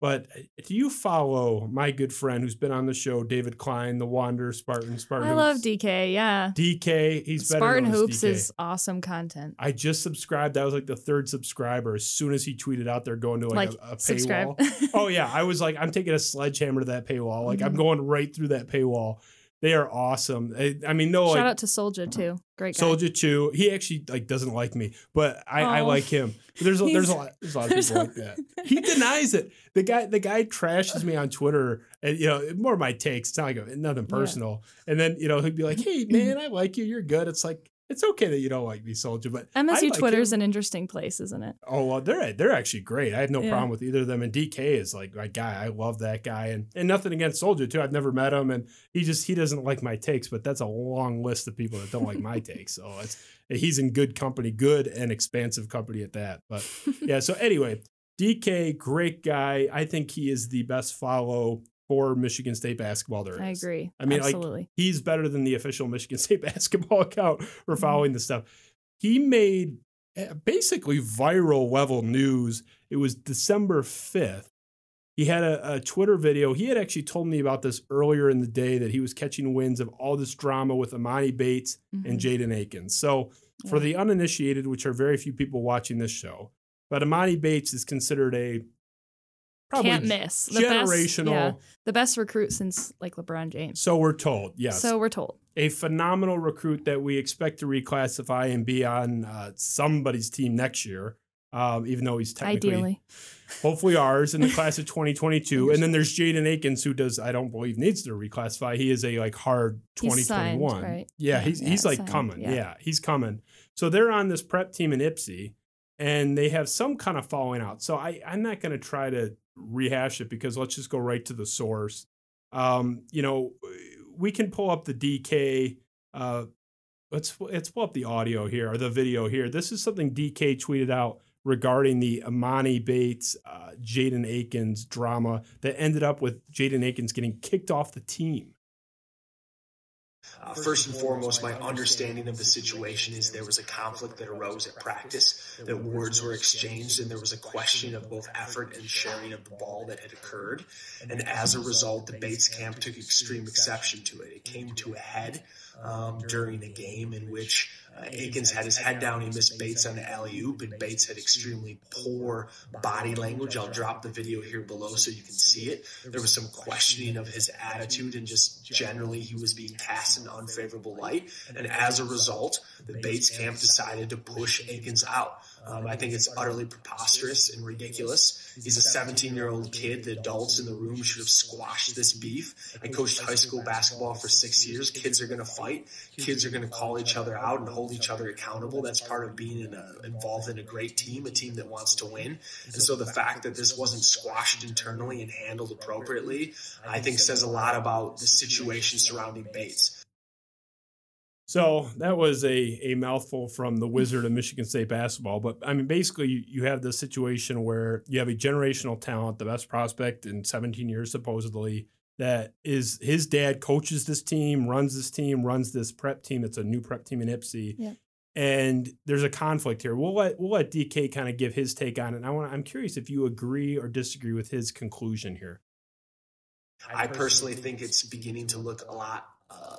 But uh, do you follow my good friend who's been on the show, David Klein, the Wander Spartan Spartan? I love DK. Yeah. DK. He's better Spartan Hoops is awesome content. I just subscribed. That was like the third subscriber. As soon as he tweeted out, they're going to like, Like, a, a paywall. oh yeah, I was like, I'm taking a sledgehammer to that paywall. Like I'm Mhm. going right through that paywall They are awesome. I, I mean, no, Shout out to Soldier uh-huh. too. Great guy. Soldier too. He actually like doesn't like me, but I, I like him. There's a, there's a lot there's a lot of people like that. He denies it. The guy the guy trashes me on Twitter, and you know more of my takes. It's not like nothing personal. And then you know he'd be like, "Hey man, I like you. You're good." It's like it's okay that you don't like me, Soldier, but MSU like Twitter's him. an interesting place, isn't it? Oh well, they're they're actually great. I have no Yeah. problem with either of them. And DK is like my guy. I love that guy, and and nothing against Soldier too. I've never met him, and he just he doesn't like my takes. But that's a long list of people that don't like my takes. So it's he's in good company, good and expansive company at that. But yeah. So anyway, DK, great guy. I think he is the best follow for Michigan State basketball there is. I agree. I mean, like, absolutely. He's better than the official Michigan State basketball account for Mm-hmm. following the stuff. He made eh, basically viral level news. It was December 5th. He had a, a Twitter video. He had actually told me about this earlier in the day that he was catching winds of all this drama with Emoni Bates and Mhm. Jaden Akins. So, for the uninitiated, which are very few people watching this show, but Emoni Bates is considered a probably Can't miss. The best, generational. yeah, the best recruit since like LeBron James. So we're told, yes. So we're told. a phenomenal recruit that we expect to reclassify and be on uh, somebody's team next year. Um, even though he's technically, Ideally. hopefully ours in the class of 2022. And then there's Jaden Akins, who does I don't believe needs to reclassify. He is a like hard He's signed, 2021. right? Yeah, Yeah, he's yeah, he's like signed, coming. Yeah. yeah. he's coming. So they're on this prep team in Ypsi, and they have some kind of falling out. So I I'm not going to try to rehash it because let's just go right to the source. Um, you know, we can pull up the DK. Uh, let's let's pull up the audio here or the video here. This is something DK tweeted out regarding the Emoni Bates, uh, Jaden Akins drama that ended up with Jaden Akins getting kicked off the team. Uh, first and foremost, my understanding of the situation is there was a conflict that arose at practice, that words were exchanged, and there was a question of both effort and sharing of the ball that had occurred. And as a result, the Bates camp took extreme exception to it. It came to a head um, during a game in which uh, Akins had his head down. He missed Bates on the alley oop, and Bates had extremely poor body language. I'll drop the video here below so you can see it. There was some questioning of his attitude, and just generally, he was being cast in unfavorable light. And as a result, the Bates camp decided to push Akins out. Um, I think it's utterly preposterous and ridiculous. He's a 17 year old kid. The adults in the room should have squashed this beef. I coached high school basketball for six years. Kids are going to fight. Kids are going to call each other out and hold each other accountable. That's part of being in a, involved in a great team, a team that wants to win. And so the fact that this wasn't squashed internally and handled appropriately, I think says a lot about the situation surrounding Bates. So that was a, a mouthful from the wizard of Michigan State basketball. But I mean, basically, you, you have this situation where you have a generational talent, the best prospect in 17 years, supposedly, that is his dad coaches this team, runs this team, runs this prep team. It's a new prep team in Ypsi. Yeah. And there's a conflict here. We'll let we'll let DK kind of give his take on it. And I want I'm curious if you agree or disagree with his conclusion here. I personally think it's beginning to look a lot uh,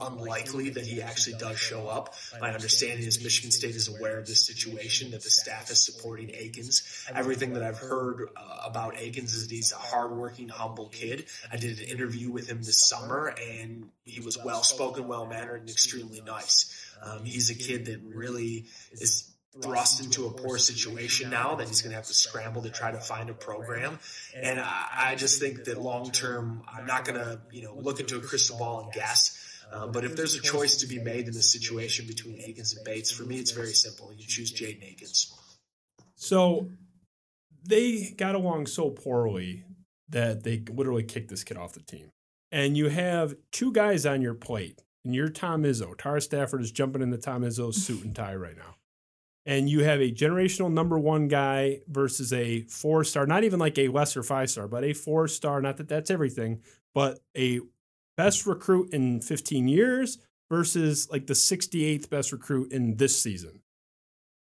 unlikely that he actually does show up. My understanding is Michigan State is aware of this situation, that the staff is supporting Akins. Everything that I've heard uh, about Akins is that he's a hardworking, humble kid. I did an interview with him this summer, and he was well spoken, well mannered, and extremely nice. Um, he's a kid that really is thrust into a poor situation now that he's going to have to scramble to try to find a program. And I, I just think that long term, I'm not going to you know look into a crystal ball and guess. Um, but if there's a choice to be made in this situation between Akins and Bates, for me, it's very simple. You choose Jaden Akins. So they got along so poorly that they literally kicked this kid off the team. And you have two guys on your plate, and you're Tom Izzo. Tara Stafford is jumping in the Tom Izzo's suit and tie right now. And you have a generational number one guy versus a four star, not even like a lesser five star, but a four star. Not that that's everything, but a best recruit in 15 years versus like the 68th best recruit in this season.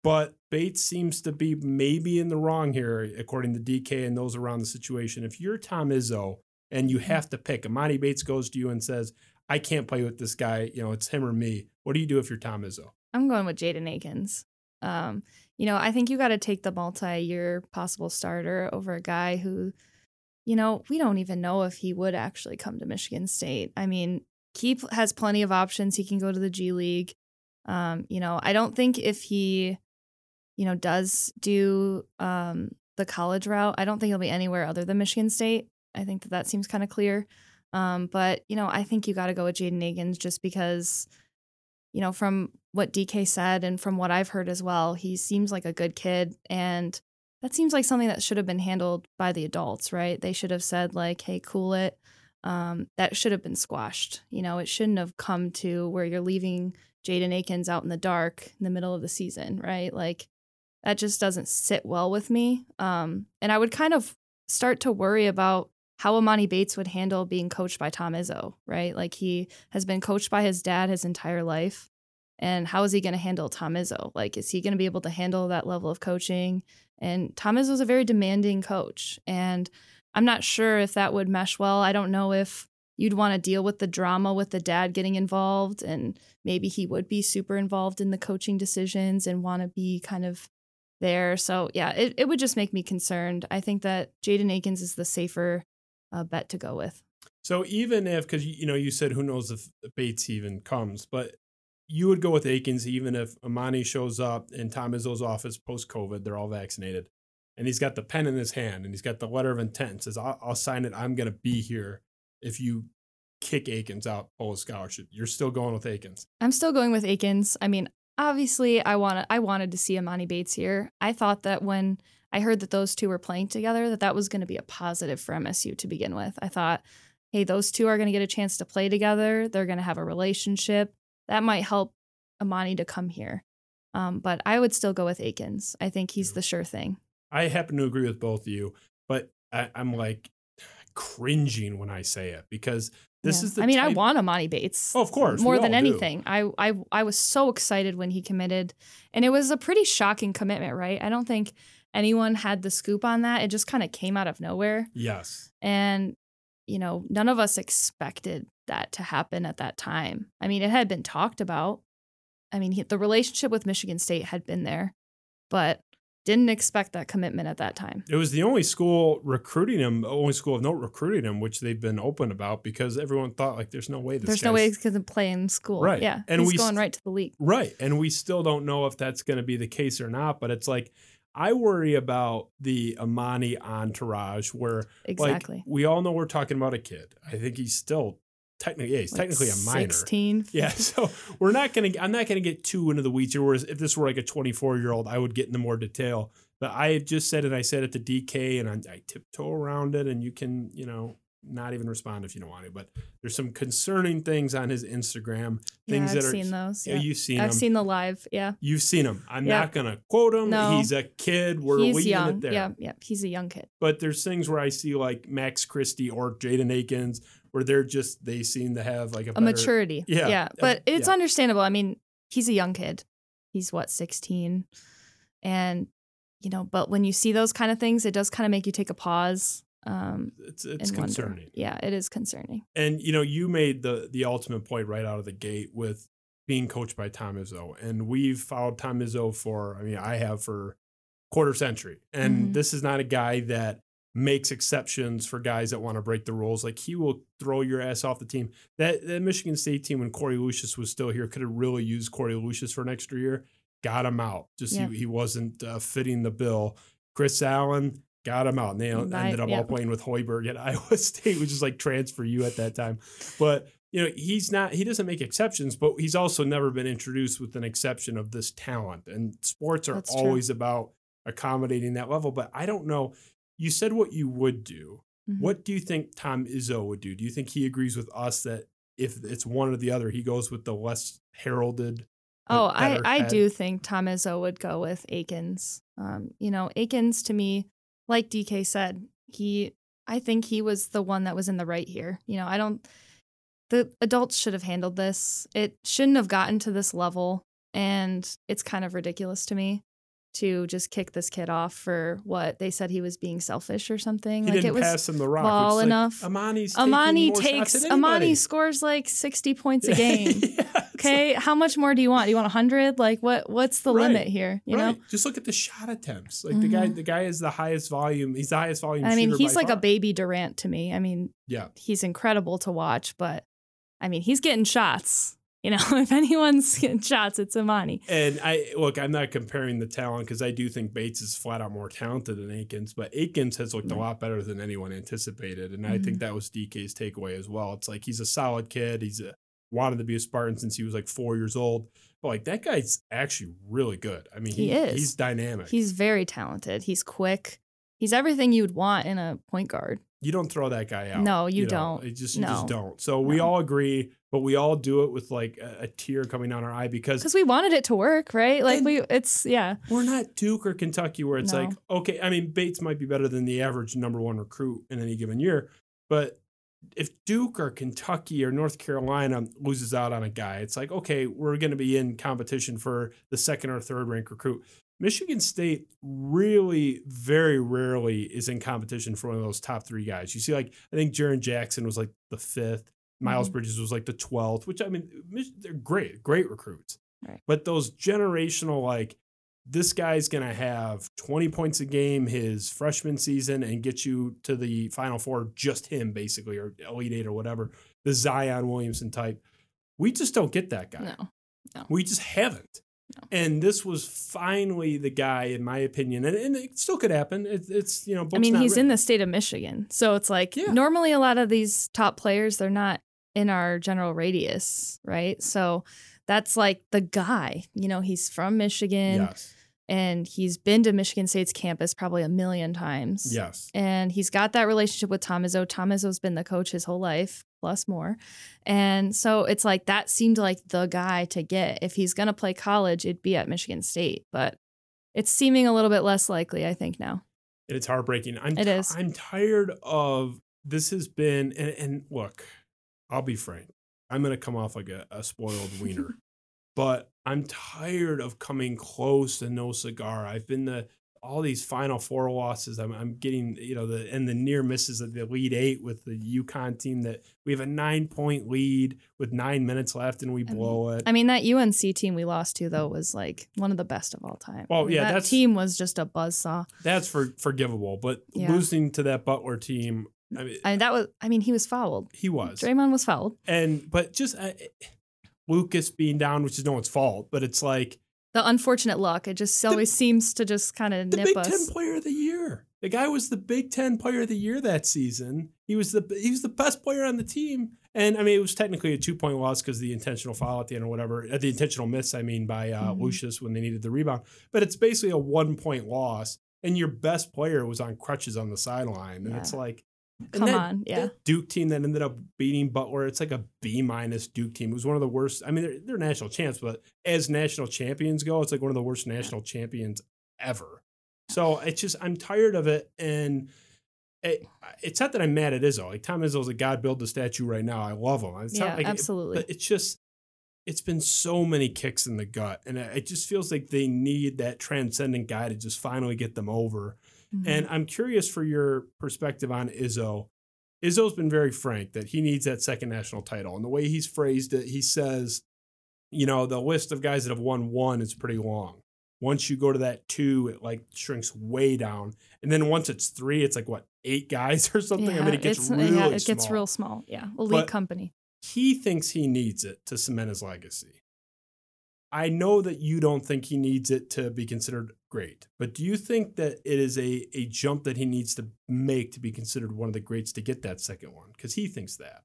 But Bates seems to be maybe in the wrong here, according to DK and those around the situation. If you're Tom Izzo and you have to pick, Emoni Bates goes to you and says, I can't play with this guy, you know, it's him or me. What do you do if you're Tom Izzo? I'm going with Jaden Akins. Um, you know, I think you got to take the multi-year possible starter over a guy who, you know, we don't even know if he would actually come to Michigan State. I mean, he has plenty of options. He can go to the G League. Um, you know, I don't think if he, you know, does do um, the college route, I don't think he'll be anywhere other than Michigan State. I think that that seems kind of clear. Um, but you know, I think you got to go with Jaden Akins just because, you know, from what DK said and from what I've heard as well, he seems like a good kid, and that seems like something that should have been handled by the adults, right? They should have said like, "Hey, cool it." Um, that should have been squashed. You know, it shouldn't have come to where you're leaving Jaden Akins out in the dark in the middle of the season, right? Like that just doesn't sit well with me. Um, and I would kind of start to worry about how Emoni Bates would handle being coached by Tom Izzo, right? Like he has been coached by his dad his entire life. And how is he going to handle Tom Izzo? Like, is he going to be able to handle that level of coaching? And Tom Izzo is a very demanding coach. And I'm not sure if that would mesh well. I don't know if you'd want to deal with the drama with the dad getting involved. And maybe he would be super involved in the coaching decisions and want to be kind of there. So, yeah, it, it would just make me concerned. I think that Jaden Akins is the safer uh, bet to go with. So even if, because you know, you said who knows if Bates even comes, but you would go with Akins even if Emoni shows up in Tom Izzo's office post COVID, they're all vaccinated, and he's got the pen in his hand and he's got the letter of intent says, I'll, I'll sign it. I'm going to be here if you kick Akins out post scholarship. You're still going with Akins. I'm still going with Akins. I mean, obviously, I want I wanted to see Emoni Bates here. I thought that when I heard that those two were playing together, that that was going to be a positive for MSU to begin with. I thought, hey, those two are going to get a chance to play together. They're going to have a relationship. That might help Emoni to come here. Um, but I would still go with Akins. I think he's the sure thing. I happen to agree with both of you, but I, am like cringing when I say it because this yeah. is the. I mean, type- I want Emoni Bates. Oh, of course, more than do. anything. I, I I was so excited when he committed, and it was a pretty shocking commitment, right? I don't think anyone had the scoop on that. It just kind of came out of nowhere. Yes. And, you know, none of us expected that to happen at that time. I mean, it had been talked about. I mean, he, the relationship with Michigan State had been there, but didn't expect that commitment at that time. It was the only school recruiting him, only school of note recruiting him, which they've been open about because everyone thought like, there's no way this. There's no way he's going to play in school. Right. Yeah. And he's we going right to the league. Right. And we still don't know if that's going to be the case or not. But it's like, I worry about the Emoni entourage where Exactly. like we all know we're talking about a kid. I think he's still technically, yeah, he's Like technically a minor. 16. Yeah, so we're not gonna. I'm not gonna get too into the weeds here. Whereas if this were like a 24 year old, I would get into more detail. But I just said it. I said it to DK, and I, I tiptoe around it, and you can, you know, not even respond if you don't want to. But there's some concerning things on his Instagram. Things yeah, I've that are. seen those. Yeah, Yeah. you've seen I've them. seen the live. Yeah. You've seen him. I'm Yeah. not gonna quote him. No. He's a kid. We're he's young. it there. Yeah. Yeah. He's a young kid. But there's things where I see like Max Christie or Jaden Akins where they're just they seem to have like a, A better, maturity. Yeah, Yeah. uh, But it's yeah. understandable. I mean, he's a young kid. He's what, 16? And, you know, but when you see those kind of things, it does kind of make you take a pause. Um, It's it's and wonder. concerning. Yeah, it is concerning. And you know, you made the the ultimate point right out of the gate with being coached by Tom Izzo, and we've followed Tom Izzo for I mean I have for quarter century, and Mhm. this is not a guy that makes exceptions for guys that want to break the rules. Like he will throw your ass off the team. That that Michigan State team when Korie Lucious was still here could have really used Korie Lucious for an extra year. Got him out. Just Yeah. he, he wasn't uh, fitting the bill. Chris Allen got him out. And they ended up yeah. all playing with Hoiberg at Iowa State, which is like transfer you at that time. But you know, he's not he doesn't make exceptions, but he's also never been introduced with an exception of this talent. And sports are That's true. always about accommodating that level. But I don't know. You said what you would do. Mhm. What do you think Tom Izzo would do? Do you think he agrees with us that if it's one or the other, he goes with the less heralded? Oh, I, I head? do think Tom Izzo would go with Akins. Um, you know, Akins to me, like DK said, he I think he was the one that was in the right here. You know, I don't the adults should have handled this. It shouldn't have gotten to this level. And it's kind of ridiculous to me to just kick this kid off for what they said he was being selfish or something. He like didn't it was pass him the rock. ball like, enough. Emoni's Emoni takes. Emoni scores like 60 points a game. Yeah, Okay, how much more do you want? Do you want 100? Like what what's the Right, limit here, you right. know? Just look at the shot attempts. Like the guy, Mhm. the guy is the highest volume. He's the highest volume. I mean, he's like a baby Durant to me. I mean, Yeah, he's incredible to watch, but I mean, he's getting shots. You know, if anyone's getting shots, it's Emoni. And I look, I'm not comparing the talent because I do think Bates is flat out more talented than Akins, but Akins has looked Right. a lot better than anyone anticipated. And I Mm-hmm. think that was DK's takeaway as well. It's like he's a solid kid. He's a, wanted to be a Spartan since he was like four years old. But like that guy's actually really good. I mean, He is. He's dynamic. He's very talented. He's quick. He's everything you would want in a point guard. you don't throw that guy out. No, you know? don't. It just you just don't. So we No. all agree, but we all do it with like a, a tear coming down our eye because Because we wanted it to work, right? Like we, it's yeah, we're not Duke or Kentucky where it's No. like, okay, I mean, Bates might be better than the average number one recruit in any given year, but if Duke or Kentucky or North Carolina loses out on a guy, it's like, okay, we're going to be in competition for the second or third ranked recruit. Michigan State really, very rarely is in competition for one of those top three guys. You see, like, I think Jaren Jackson was like the fifth, Miles Mhm. Bridges was like the 12th, which I mean, they're great, great recruits. Right. But those generational, like, this guy's going to have 20 points a game his freshman season and get you to the final four, just him basically, or Elite Eight or whatever, the Zion Williamson type. We just don't get that guy. no. We just haven't. No. And this was finally the guy, in my opinion, and, and it still could happen. It, it's, you know, I mean, he's in the state of Michigan, so it's like Yeah. normally a lot of these top players they're not in our general radius, right? So that's like the guy. You know, he's from Michigan Yes. and he's been to Michigan State's campus probably a million times. Yes. and he's got that relationship with Tom Izzo. Tom Izzo's been the coach his whole life, plus more. And so it's like that seemed like the guy to get. If he's going to play college, it'd be at Michigan State, but it's seeming a little bit less likely, I think, now. It's heartbreaking. I'm It ti- is. I'm tired of this has been and, and look, I'll be frank. I'm gonna come off like a, a spoiled wiener. but I'm tired of coming close to no cigar. I've been the all these final four losses. I'm, I'm getting, you know, the and the near misses of the lead eight with the UConn team that we have a nine point lead with nine minutes left and we mean, blow it. I mean, that UNC team we lost to, though, was like one of the best of all time. Well, I mean, yeah, that team was just a buzzsaw. That's for forgivable. But Yeah. losing to that Butler team, I mean, I mean, that was, I mean, he was fouled. he was. Draymond was fouled. and but just uh, Lucas being down, which is no one's fault, but it's like The unfortunate luck. It just always seems to just kind of the nip Big us. Ten Player of the Year. The guy was the Big Ten Player of the Year that season. He was the he was the best player on the team, and I mean it was technically a two point loss because the intentional foul at the end or whatever, uh, the intentional miss. I mean by uh, Mhm. Lucious when they needed the rebound, but it's basically a one point loss, and your best player was on crutches on the sideline, and Yeah. it's like. Come that- on. Yeah. that Duke team that ended up beating Butler, it's like a B minus Duke team. It was one of the worst. I mean, they're, they're national champs, but as national champions go, it's like one of the worst national champions ever. So it's just I'm tired of it, and it, it's not that I'm mad at Izzo. Like Tom Izzo's a God build the statue right now. I love him. It's Yeah, not like absolutely. but it's just it's been so many kicks in the gut, and it it just feels like they need that transcendent guy to just finally get them over. Mhm. And I'm curious for your perspective on Izzo. Izzo's been very frank that he needs that second national title. And the way he's phrased it, he says, you know, the list of guys that have won one is pretty long. Once you go to that two, it like shrinks way down. And then once it's three, it's like what, eight guys or something? I mean, it gets it's- really yeah, it gets small. real small. Yeah, elite But- company. He thinks he needs it to cement his legacy. I know that you don't think he needs it to be considered great, but do you think that it is a, a jump that he needs to make to be considered one of the greats to get that second one? Because he thinks that.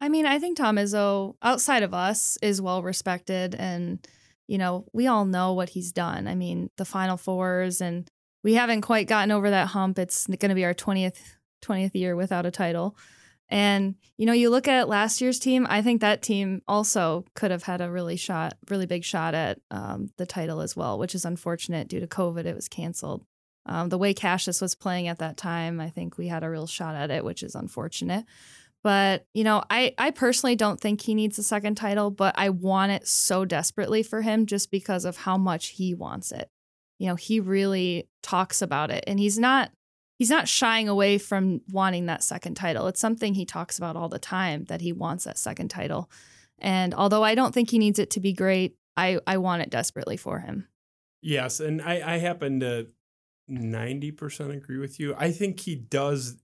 I mean, I think Tom Izzo, outside of us, is well respected, and you know, we all know what he's done. I mean, the Final Fours, and we haven't quite gotten over that hump. It's going to be our twentieth twentieth year without a title, and you know, you look at last year's team. I think that team also could have had a really shot, really big shot at um, the title as well, which is unfortunate due to COVID. It was canceled. Um, the way Cassius was playing at that time, I think we had a real shot at it, which is unfortunate. But, you know, I, I personally don't think he needs a second title, but I want it so desperately for him just because of how much he wants it. You know, he really talks about it and he's not he's not shying away from wanting that second title. It's something he talks about all the time that he wants that second title. And although I don't think he needs it to be great, I, I want it desperately for him. Yes. And I, I happen to 90% agree with you. I think he does,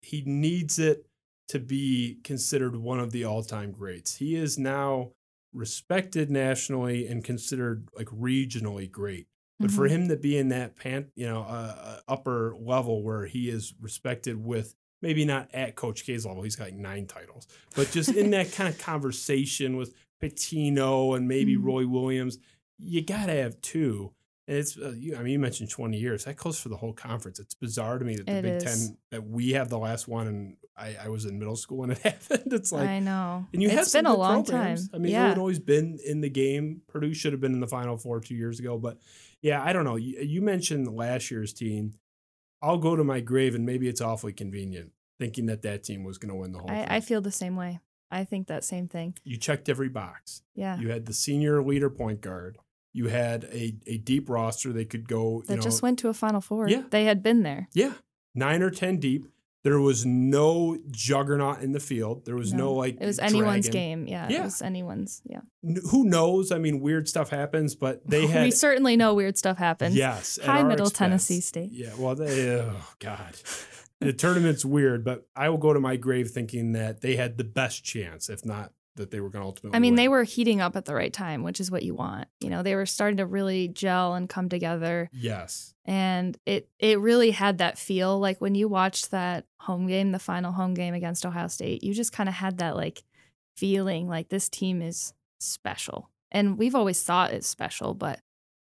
he needs it to be considered one of the all-time greats. He is now respected nationally and considered like regionally great. But for Mhm. him to be in that pan, you know, uh, uh, upper level where he is respected with maybe not at Coach K's level, he's got like nine titles, but just in that kind of conversation with Pitino and maybe Mhm. Roy Williams, you got to have two. And it's, uh, you, I mean, you mentioned 20 years. That goes for the whole conference. It's bizarre to me that the It Big is. Ten, that we have the last one, and I, I was in middle school when it happened. It's like, I know. and you have it's some been a long programs. time. I mean, yeah. always been in the game. Purdue should have been in the Final Four two years ago. But yeah, I don't know. You, you mentioned last year's team. I'll go to my grave, and maybe it's awfully convenient thinking that that team was going to win the whole thing. I, I feel the same way. I think that same thing. you checked every box. Yeah. You had the senior leader point guard. You had a, a deep roster. They could go. that know, just went to a Final Four. Yeah. They had been there. yeah, nine or ten deep. There was no juggernaut in the field. There was no, No. like It was anyone's game. Yeah, Yeah. It was anyone's. Yeah. N- Who knows? I mean, weird stuff happens, but they had we certainly know weird stuff happens. Yes, High Middle expense. Tennessee State. Yeah, well, they, oh god, the tournament's weird, but I will go to my grave thinking that they had the best chance, if not that they were going to ultimately. I mean, they were heating up at the right time, which is what you want. You know, they were starting to really gel and come together. Yes, and it it really had that feel like when you watched that home game the final home game against ohio state you just kind of had that like feeling like this team is special and we've always thought it's special but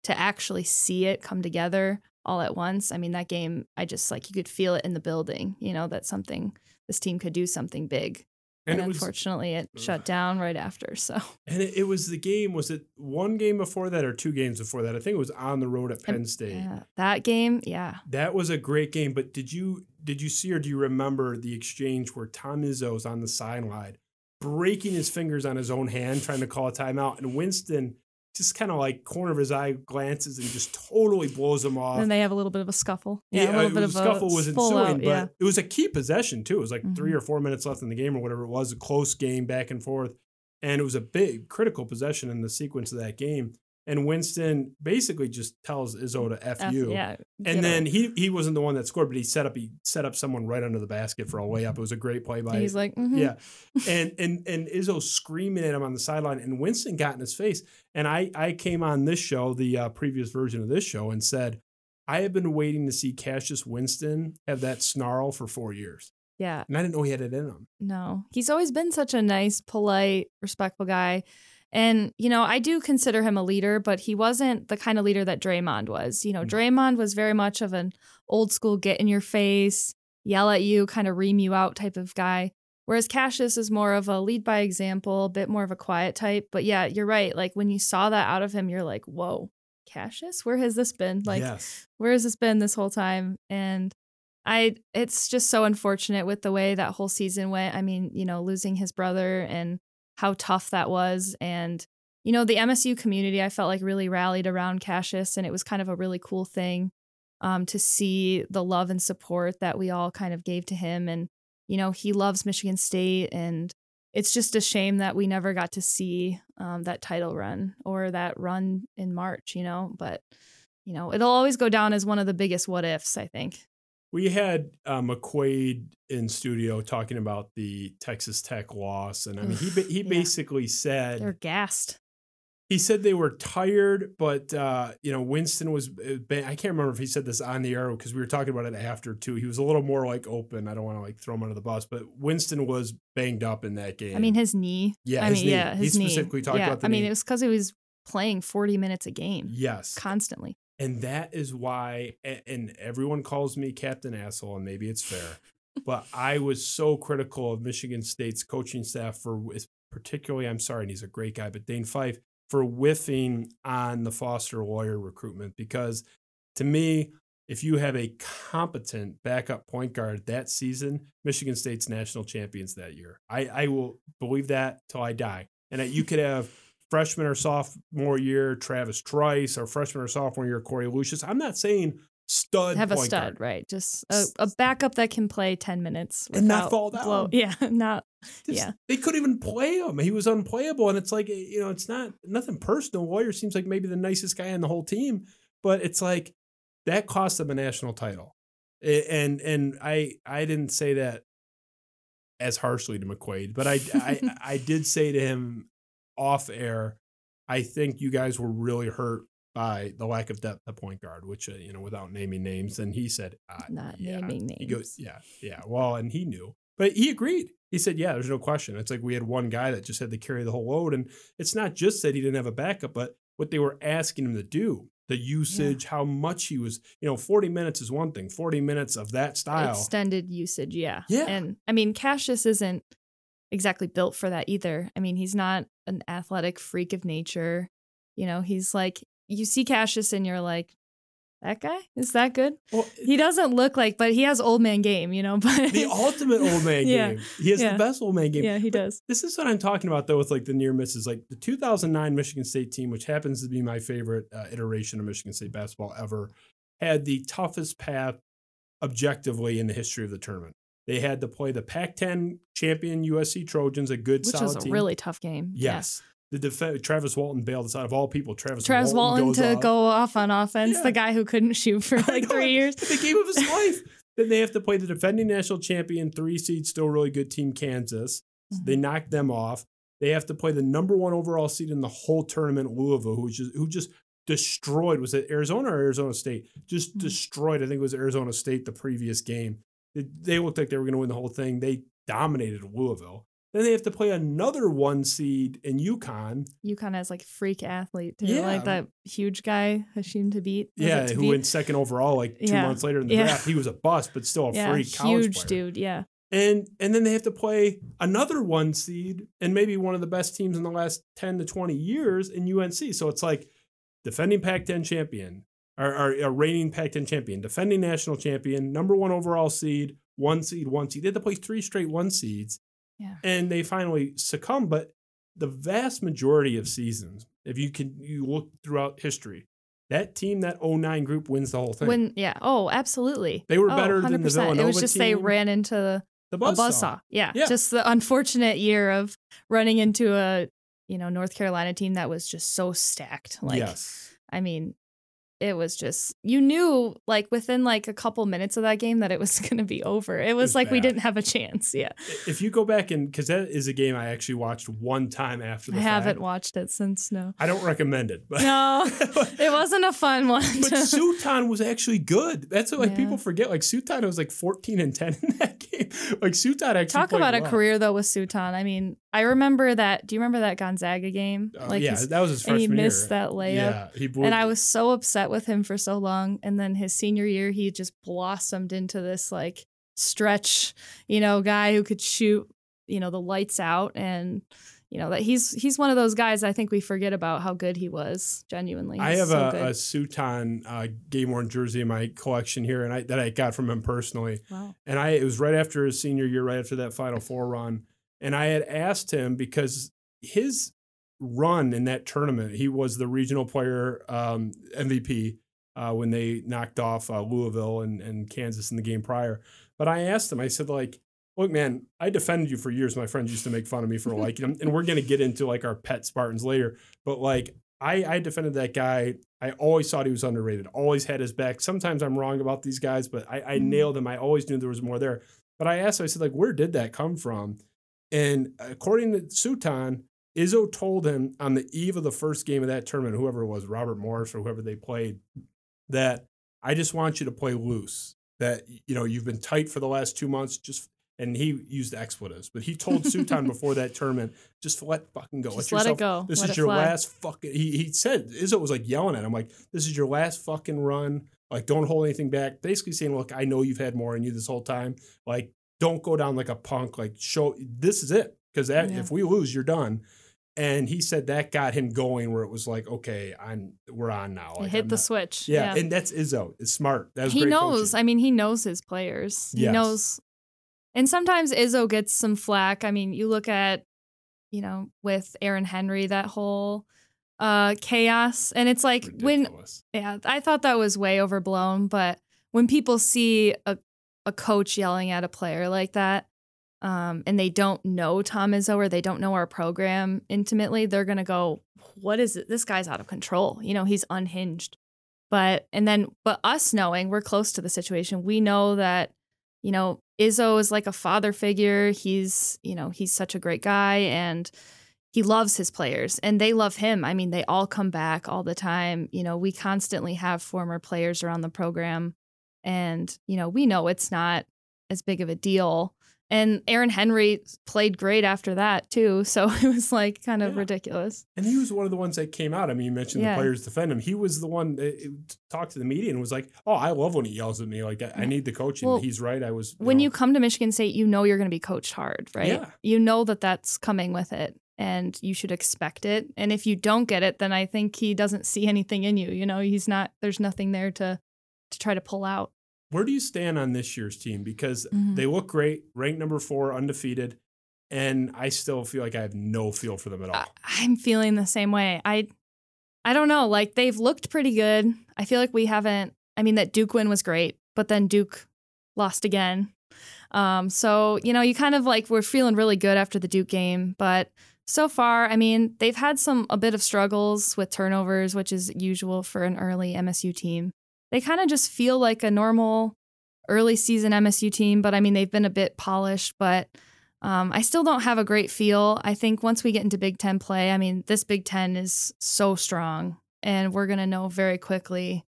to actually see it come together all at once i mean that game i just like you could feel it in the building you know that something this team could do something big and, and, it was unfortunately it shut down right after so and it, it was the game. Was it one game before that or two games before that? I think it was on the road at Penn State. yeah, that game yeah That was a great game. But did you did you see or do you remember the exchange where Tom Izzo's on the sideline, breaking his fingers on his own hand, trying to call a timeout, and Winston just kind of like corner of his eye glances and just totally blows him off. and they have a little bit of a scuffle yeah, Yeah, a little bit of a scuffle was ensuing, out, but it was a key possession too. It was like three Mhm. or four minutes left in the game or whatever it was, a close game back and forth, and it was a big critical possession in the sequence of that game. And Winston basically just tells Izzo to f, F- you. yeah And then he he wasn't the one that scored, but he set up he set up someone right under the basket for a layup. It was a great play by he's like mhm. yeah, and and and Izzo screaming at him on the sideline, and Winston got in his face. And I I came on this show, the uh, previous version of this show, and said I have been waiting to see Cassius Winston have that snarl for four years, yeah and I didn't know he had it in him. No, he's always been such a nice, polite, respectful guy. And, you know, I do consider him a leader, but he wasn't the kind of leader that Draymond was. You know, No. Draymond was very much of an old school, get in your face, yell at you, kind of ream you out type of guy. Whereas Cassius is more of a lead by example, a bit more of a quiet type. But yeah, you're right. Like when you saw that out of him, you're like, whoa, Cassius, where has this been? Like, yes, where has this been this whole time? And I it's just so unfortunate with the way that whole season went. I mean, you know, losing his brother and how tough that was. And, you know, the MSU community I felt like really rallied around Cassius and it was kind of a really cool thing um, to see the love and support that we all kind of gave to him. And, you know, he loves Michigan State and it's just a shame that we never got to see um, that title run or that run in March, you know, but you know, it'll always go down as one of the biggest what ifs, I think. We had uh, McQuaid in studio talking about the Texas Tech loss, and I mean he he Yeah. basically said They're gassed. he said they were tired, but uh, you know Winston was. uh, I can't remember if he said this on the air because we were talking about it after too. He was a little more like open. I don't want to like throw him under the bus, but Winston was banged up in that game. I mean, his knee. Yeah, I his mean, knee. yeah, He his knee. specifically talked yeah. about the I mean, knee. it was because he was playing 40 minutes a game yes, constantly. And that is why. And everyone calls me Captain Asshole, and maybe it's fair, but I was so critical of Michigan State's coaching staff for, particularly. I'm sorry, and he's a great guy, but Dane Fife for whiffing on the Foster Loyer recruitment because to me, if you have a competent backup point guard that season, Michigan State's national champions that year. I, I will believe that till I die. And that you could have freshman or sophomore year Travis Trice or freshman or sophomore year Korie Lucious. I'm not saying stud Have a stud, guard. right? Just a, a backup that can play 10 minutes And not fall down. blow- Yeah, not. Just- Yeah. They couldn't even play him. He was unplayable. And it's like, eh, you know, it's not nothing personal. Loyer seems like maybe the nicest guy on the whole team, but it's like that cost them a national title. And and I I didn't say that as harshly to McQuaid, but I, I I did say to him off air, I think you guys were really hurt by the lack of depth at point guard, which uh, you know, without naming names. And he said, uh, Not yeah. naming names. He goes, yeah, yeah. Well, and he knew, but he agreed. He said, yeah, there's no question. It's like we had one guy that just had to carry the whole load, and it's not just that he didn't have a backup, but what they were asking him to do. The usage, how much he was, you know, 40 minutes is one thing. 40 minutes of that style. Extended usage, yeah. Yeah. And I mean, Cassius isn't exactly built for that either. I mean, he's not an athletic freak of nature. You know, he's like, you see Cassius and you're like, that guy is that good? Well, He doesn't look like, but he has old man game, you know. But the ultimate old man Yeah. game. He has Yeah. the best old man game. yeah, he But does. This is what I'm talking about though with like the near misses. Like the 2009 Michigan State team, which happens to be my favorite uh, iteration of Michigan State basketball ever, had the toughest path objectively in the history of the tournament. They had to play the Pac-10 champion USC Trojans, a good Which solid was a team. really tough game. Yeah. yes. The def- Travis Walton bailed us out of all people. Travis, Travis Walton goes to off. go off on offense, Yeah. the guy who couldn't shoot for like three years. The game of his life. then they have to play the defending national champion, three seed, still really good team, Kansas. Mm-hmm. They knocked them off. They have to play the number one overall seed in the whole tournament, Louisville, who just who just destroyed. Was it Arizona or Arizona State? Just Mhm. destroyed. I think it was Arizona State the previous game. They, looked like they were going to win the whole thing. They dominated Louisville. Then they have to play another one seed in UConn. UConn has like freak athlete too, Yeah. like that huge guy Hasheem Thabeet. Yeah, who went second overall like two Yeah. months later in the Yeah. draft. He was a bust, but still a yeah, freak college huge player. dude. Yeah, and and then they have to play another one seed and maybe one of the best teams in the last 10 to 20 years in UNC. So it's like defending Pac-10 champion or a reigning Pac-10 champion, defending national champion, number one overall seed, one seed, one seed. They had to play three straight one seeds. Yeah. And they finally succumb. But the vast majority of seasons, if you can you look throughout history, that team, that 09 group wins the whole thing. when yeah, oh, absolutely. They were Oh, better than the 100%. Villanova It was just they ran into the the a buzzsaw. buzzsaw. Yeah, Yeah. just the unfortunate year of running into a you know North Carolina team that was just so stacked. Like, yes. I mean, it was just you knew like within like a couple minutes of that game that it was going to be over. It was, was like we didn't have a chance. Yeah, if you go back and because that is a game I actually watched one time after the I haven't watched it since. No, I don't recommend it, but no, it wasn't a fun one. but Suton was actually good. That's what like Yeah. people forget. Like Suton was like fourteen and ten in that game. Like Suton actually Talk about a career though with Suton. I mean, I remember that. Do you remember that Gonzaga game? Oh, like yeah, that was his and freshman he missed year. that layup. Yeah, he blew. And I was so upset with him for so long. And then his senior year, he just blossomed into this like stretch, you know, guy who could shoot, you know, the lights out. And, you know, that he's he's one of those guys I think we forget about how good he was, genuinely. I have so a, a Suton uh, game worn jersey in my collection here, and I that I got from him personally. wow. And I it was right after his senior year, right after that Final Four run. And I had asked him because his run in that tournament, he was the regional player um, MVP uh, when they knocked off uh, Louisville and, and Kansas in the game prior. But I asked him, I said, like, look, man, I defended you for years. My friends used to make fun of me for liking him. And we're going to get into like our pet Spartans later. But like, I, I defended that guy. I always thought he was underrated, always had his back. Sometimes I'm wrong about these guys, but I, I Mhm. nailed him. I always knew there was more there. But I asked him, I said, like, where did that come from? And according to Suton, Izzo told him on the eve of the first game of that tournament, whoever it was, Robert Morris or whoever they played, that I just want you to play loose. That you know you've been tight for the last two months. Just and he used expletives, but he told Suton before that tournament, just let fucking go. Just let let it go. This Let is your fly. last fucking. He he said Izzo was like yelling at him, like this is your last fucking run. Like don't hold anything back. Basically saying, look, I know you've had more in you this whole time. Like don't go down like a punk. Like show this is it because Yeah. if we lose, you're done. And he said that got him going where it was like, okay, I'm we're on now. Like, hit I'm the not- switch. Yeah, and that's Izzo. It's smart. That he knows. coaching. I mean, he knows his players. He knows. And sometimes Izzo gets some flack. I mean, you look at, you know, with Aaron Henry, that whole uh chaos. And it's like when yeah, I thought that was way overblown, but when people see a a coach yelling at a player like that, um, and they don't know Tom Izzo or they don't know our program intimately, they're gonna go, "What is it? This guy's out of control. You know, he's unhinged." But and then, but us knowing we're close to the situation, we know that you know, Izzo is like a father figure. He's, you know, he's such a great guy and he loves his players and they love him. I mean, they all come back all the time. You know, we constantly have former players around the program and, you know, we know it's not as big of a deal. And Aaron Henry played great after that too. So it was like kind of Yeah. ridiculous. And he was one of the ones that came out. I mean, you mentioned Yeah. the players defend him. He was the one that uh, talked to the media and was like, "Oh, I love when he yells at me. Like, I, I need the coaching. Well, He's right. I was when know, you come to Michigan State, you know you're going to be coached hard, right? Yeah. You know that that's coming with it and you should expect it. And if you don't get it, then I think he doesn't see anything in you. You know, he's not, there's nothing there to, to try to pull out. Where do you stand on this year's team? Because Mhm. they look great, ranked number four, undefeated, and I still feel like I have no feel for them at all. I'm feeling the same way. I, I don't know. Like they've looked pretty good. I feel like we haven't, I mean, that Duke win was great, but then Duke lost again. Um, so, you know, you kind of like, we're feeling really good after the Duke game, but so far, I mean, they've had some, a bit of struggles with turnovers, which is usual for an early MSU team. They kind of just feel like a normal early season MSU team, but I mean, they've been a bit polished, but um, I still don't have a great feel. I think once we get into Big Ten play, I mean, this Big Ten is so strong, and we're going to know very quickly,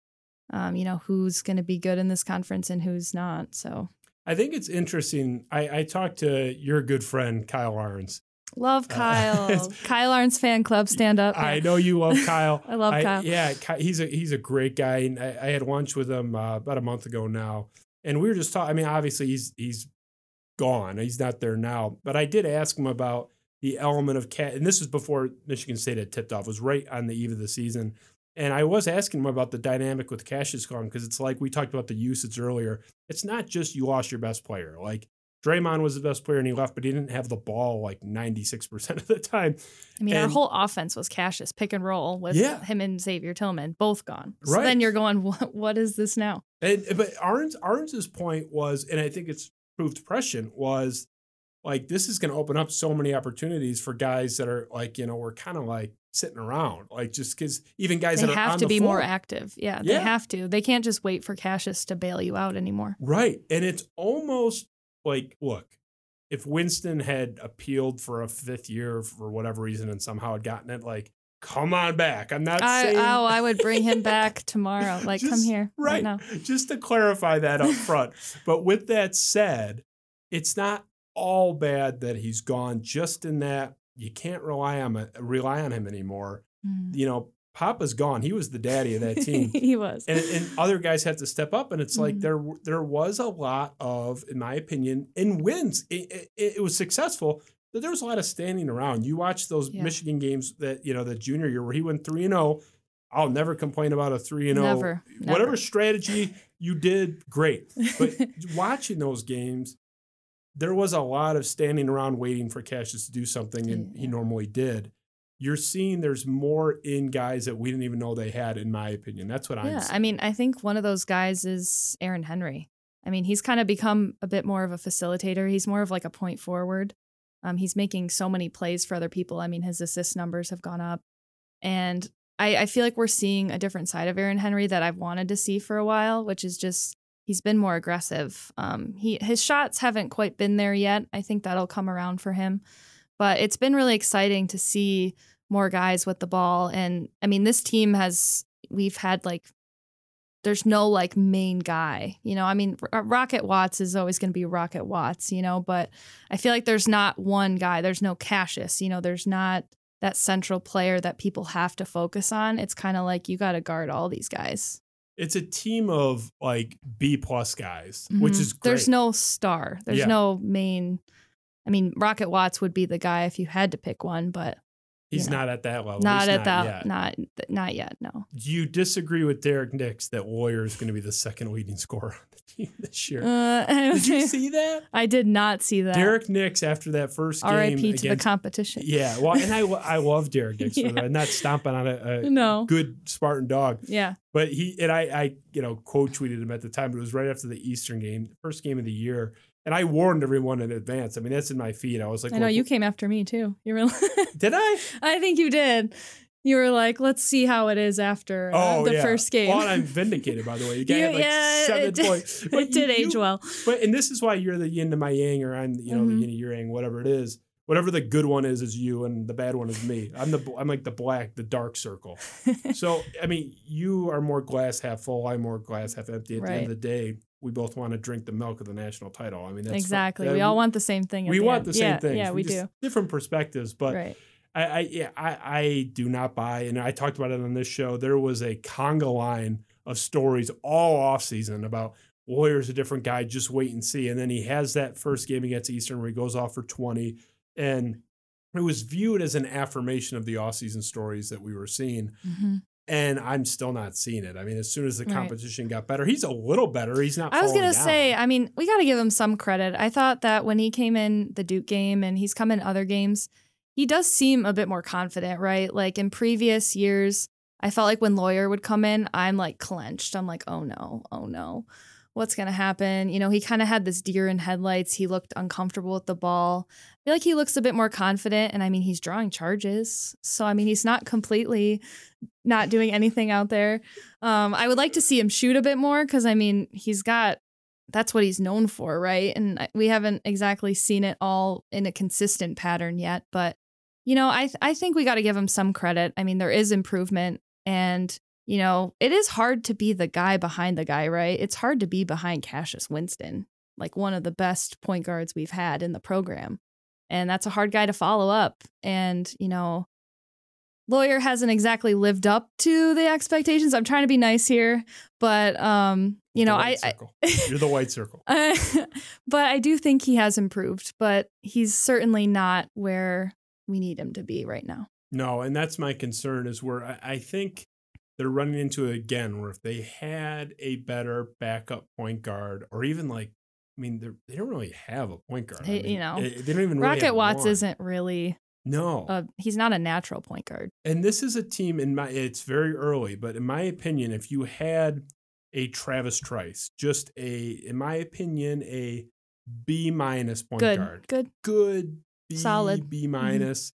um, you know, who's going to be good in this conference and who's not. So I think it's interesting. I, I talked to your good friend Kyle Ahrens. Love Uh, Kyle. Kyle Ahrens fan club, stand up. I know you love Kyle. I love Kyle. Yeah, he's a he's a great guy. And I, I had lunch with him uh, about a month ago now, and we were just talking. I mean, obviously he's he's gone. He's not there now. But I did ask him about the element of cat, and this was before Michigan State had tipped off. It was right on the eve of the season. And I was asking him about the dynamic with Cassius gone because it's like we talked about the usage earlier. It's not just you lost your best player. Like Draymond was the best player and he left, but he didn't have the ball like 96% of the time. I mean, our whole offense was Cassius pick and roll with Yeah. him and Xavier Tillman, both gone. So Right. then you're going, what, what is this now? And but Ahrens Ahrens's point was, and I think it's proved prescient, was like this is going to open up so many opportunities for guys that are like you know we're kind of like sitting around, like just because even guys They that are have to the be more active. Yeah, Yeah. they have to. They can't just wait for Cassius to bail you out anymore. right, and it's almost like look. If Winston had appealed for a fifth year for whatever reason and somehow had gotten it, like, come on back. I'm not I, saying oh, I would bring him back tomorrow. Like, come here right, right now. just to clarify that up front. but with that said, it's not all bad that he's gone. Just in that you can't rely on rely on him anymore. Mm. You know, Papa's gone. He was the daddy of that team. he was. And, and other guys have to step up, and it's like Mhm. there there was a lot of, in my opinion, in wins. It, it, it was successful, but there was a lot of standing around. You watch those Yeah. Michigan games that you know the junior year where he went three and zero. I'll never complain about a three and zero. Never, Whatever never. strategy you did, great. But watching those games, there was a lot of standing around waiting for Cassius to do something, and he normally did. You're seeing there's more in guys that we didn't even know they had, in my opinion. That's what I'm yeah. I mean, I think one of those guys is Aaron Henry. I mean, he's kind of become a bit more of a facilitator. He's more of like a point forward. Um, he's making so many plays for other people. I mean, his assist numbers have gone up. And I, I feel like we're seeing a different side of Aaron Henry that I've wanted to see for a while, which is just he's been more aggressive. Um, he his shots haven't quite been there yet. I think that'll come around for him. But it's been really exciting to see more guys with the ball. And I mean, this team has we've had like there's no like main guy, you know. I mean, R- Rocket Watts is always going to be Rocket Watts, you know. But I feel like there's not one guy. There's no Cassius, you know. There's not that central player that people have to focus on. It's kind of like you got to guard all these guys. it's a team of like B plus guys, which Mhm. is great. There's no star. There's Yeah. no main. I mean, Rocket Watts would be the guy if you had to pick one, but He's yeah. not at that level. not least at that. yet. Not not yet. No. Do you disagree with Derrick Nix that Warrior is going to be the second leading scorer on the team this year? Uh, Did you see that? I did not see that. Derrick Nix after that first game R.I.P. to the competition. Yeah, well, and I I love Derrick Nix for Yeah. that. I'm not stomping on a, a No. good Spartan dog, Yeah. but he and I I you know quote tweeted him at the time. But it was right after the Eastern game, the first game of the year, and I warned everyone in advance. I mean, that's in my feed. I was like, I know well, you came after me too. You really? did I? I think you did. you were like, let's see how it is after uh, the yeah. first game. Well, I'm vindicated, by the way. You- had like yeah, seven it did- points. it But did you- age well. But and this is why you're the yin to my yang, or I'm you know Mhm. the yin to your yang, whatever it is. Whatever the good one is is you, and the bad one is me. I'm the I'm like the black, the dark circle. so I mean, you are more glass half full. I'm more glass half empty. At the end of the day, we both want to drink the milk of the national title. I mean, that's exactly. that- we all want the same thing. we want end. the same yeah, things. Yeah, we, just- do. Different perspectives, but right. I, I yeah, I, I do not buy, and I talked about it on this show. There was a conga line of stories all off season about Warriors a different guy, just wait and see. And then he has that first game against Eastern where he goes off for 20. And it was viewed as an affirmation of the off-season stories that we were seeing. Mhm. And I'm still not seeing it. I mean, as soon as the Right. competition got better, he's a little better. He's not. I was gonna down. say, I mean, we got to give him some credit. I thought that when he came in the Duke game and he's come in other games, he does seem a bit more confident, right? Like in previous years, I felt like when Loyer would come in, I'm like clenched. I'm like, oh no, oh no, what's gonna happen? You know, he kind of had this deer in headlights. He looked uncomfortable with the ball. I feel like he looks a bit more confident, and I mean, he's drawing charges, so I mean, he's not completely not doing anything out there. Um, I would like to see him shoot a bit more because I mean, he's got that's what he's known for, right? And we haven't exactly seen it all in a consistent pattern yet, but you know, I th- I think we got to give him some credit. I mean, there is improvement, and you know, it is hard to be the guy behind the guy, right? It's hard to be behind Cassius Winston, like one of the best point guards we've had in the program, and that's a hard guy to follow up. And you know, Loyer hasn't exactly lived up to the expectations. I'm trying to be nice here, but um, you know, white I. You're the white circle. I but I do think he has improved, but he's certainly not where we need him to be right now. No, and that's my concern is where I, I think they're running into it again where if they had a better backup point guard or even like I mean they don't really have a point guard. I mean, you know, they, don't even really Rocket have Watts one. isn't really no, a he's not a natural point guard. and this is a team in my it's very early, but in my opinion, if you had a Travis Trice, just a in my opinion a B minus point Good. guard, Good. good B, Solid. Mm-hmm. B minus,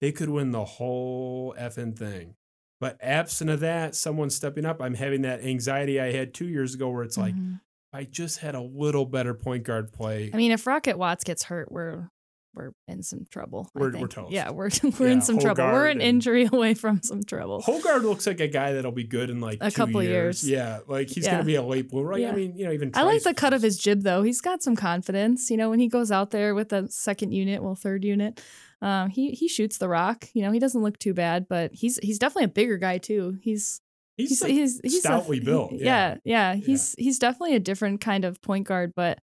they could win the whole effing thing. But absent of that, someone stepping up, I'm having that anxiety I had two years ago where it's like, Mhm. I just had a little better point guard play. I mean, if Rocket Watts gets hurt, we're we're in some trouble. We're- we're toast. Yeah, we're we're Yeah, in some trouble. We're an injury away from some trouble. Hoggard looks like a guy that'll be good in like A couple years. years. Yeah, like he's Yeah. gonna be a late bloomer. Like, I mean, you know, even I like the cut of his jib though. He's got some confidence. You know, when he goes out there with the second unit, well, third unit, um, he he shoots the rock. You know, he doesn't look too bad, but he's he's definitely a bigger guy too. He's He's, he's like he's, he's a- stoutly he- built. yeah, yeah. He's he's definitely a different kind of point guard, but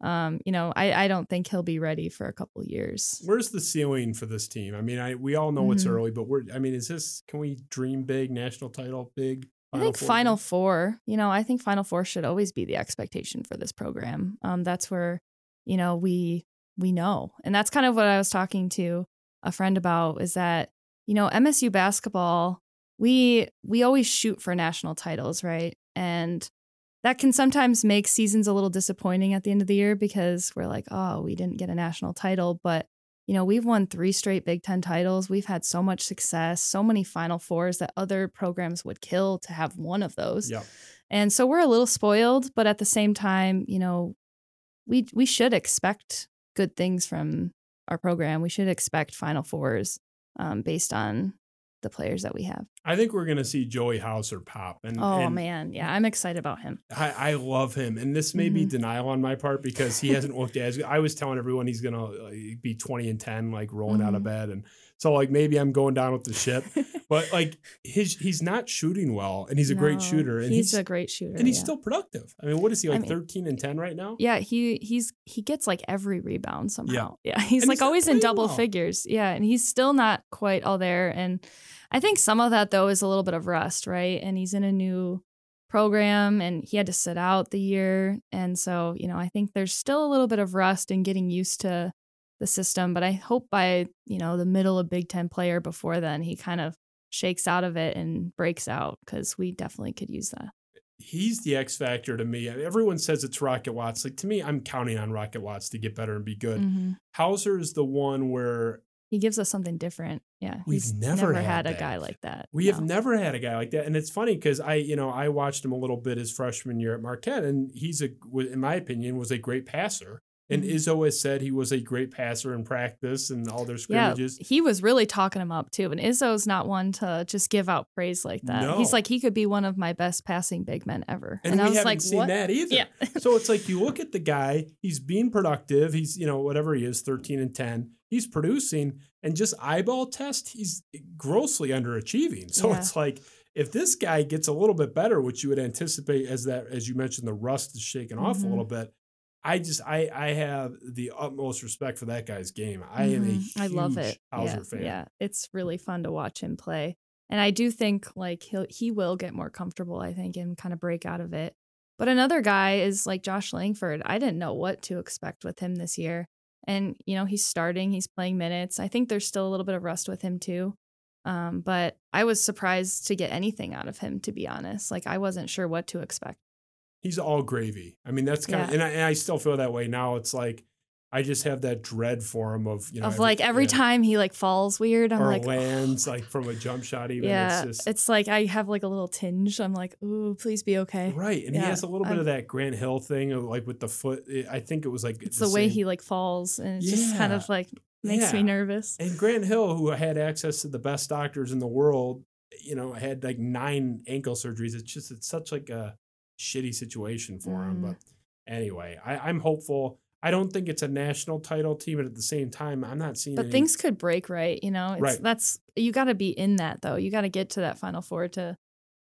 um, you know, I I don't think he'll be ready for a couple years. Where's the ceiling for this team? I mean, I we all know it's Mhm. early, but we're. I mean, is this? Can we dream big? National title, big. I think Four Final? Four, you know, I think Final Four should always be the expectation for this program. Um, that's where, you know, we we know, and that's kind of what I was talking to a friend about is that you know MSU basketball, we we always shoot for national titles, right? And that can sometimes make seasons a little disappointing at the end of the year because we're like, oh, we didn't get a national title, but you know, we've won three straight Big Ten titles. We've had so much success, so many Final Fours that other programs would kill to have one of those. Yep. And so we're a little spoiled, but at the same time, you know, we we should expect good things from our program. We should expect Final Fours um, based on the players that we have. I think we're gonna see Joey Hauser pop. And Oh and man, yeah, I'm excited about him. I, I love him, and this may be Mhm. denial on my part because he hasn't looked as. I was telling everyone he's gonna uh, be twenty and ten, like rolling out of Mhm. bed, and so like maybe I'm going down with the ship, but like his he's not shooting well, and he's a great shooter, and he's, he's, a great shooter, and he's yeah. still productive. I mean, what is he I like, mean- thirteen and ten right now? Yeah, he he's he gets like every rebound somehow. Yeah, he's And like he's always in double well. figures. Yeah, and he's still not quite all there. And I think some of that though is a little bit of rust, right? And he's in a new program, and he had to sit out the year, and so you know I think there's still a little bit of rust in getting used to the system. But I hope by you know the middle of Big Ten player before then he kind of shakes out of it and breaks out because we definitely could use that. He's the X factor to me. Everyone says it's Rocket Watts. Like to me, I'm counting on Rocket Watts to get better and be good. Mhm. Hauser is the one where he gives us something different. Yeah, We've he's never had, had a guy like that. We have never had a guy like that, and it's funny because I, you know, I watched him a little bit his freshman year at Marquette, and he's a, in my opinion, was a great passer. And Mhm. Izzo has said he was a great passer in practice and all their scrimmages. Yeah, he was really talking him up too. And Izzo's not one to just give out praise like that. No. He's like he could be one of my best passing big men ever. And, I we was haven't like, seen what? that either. Yeah. so it's like you look at the guy, he's being productive. He's, you know, whatever he is, 13 and 10. He's producing and just eyeball test, he's grossly underachieving. So Yeah. it's like if this guy gets a little bit better, which you would anticipate as that, as you mentioned, the rust is shaking off a Mhm. little bit. I just I I have the utmost respect for that guy's game. I am a huge I love it. Hauser yeah, fan. Yeah, it's really fun to watch him play. And I do think like he'll he will get more comfortable, I think, and kind of break out of it. But another guy is like Josh Langford. I didn't know what to expect with him this year. And, you know, he's starting, he's playing minutes. I think there's still a little bit of rust with him too. Um, but I was surprised to get anything out of him, to be honest. Like I wasn't sure what to expect. He's all gravy. I mean, that's kind of, Yeah. and I, and I still feel that way now. It's like I just have that dread for him of you know of like every yeah, time he like falls weird, I'm or like lands like from a jump shot. Even yeah, it's just, it's, like I have like a little tinge. I'm like, ooh, please be okay. right, and he has a little bit I'm- of that Grant Hill thing, of like with the foot. I think it was like It's the, way same- he like falls, and it just kind of like makes me nervous. And Grant Hill, who had access to the best doctors in the world, you know, had like nine ankle surgeries. It's just it's such like a shitty situation for him. Mm. But anyway, I, I'm hopeful. I don't think it's a national title team, but at the same time, I'm not seeing. But any- things could break, right? You know, it's Right. that's you got to be in that though. You got to get to that final four to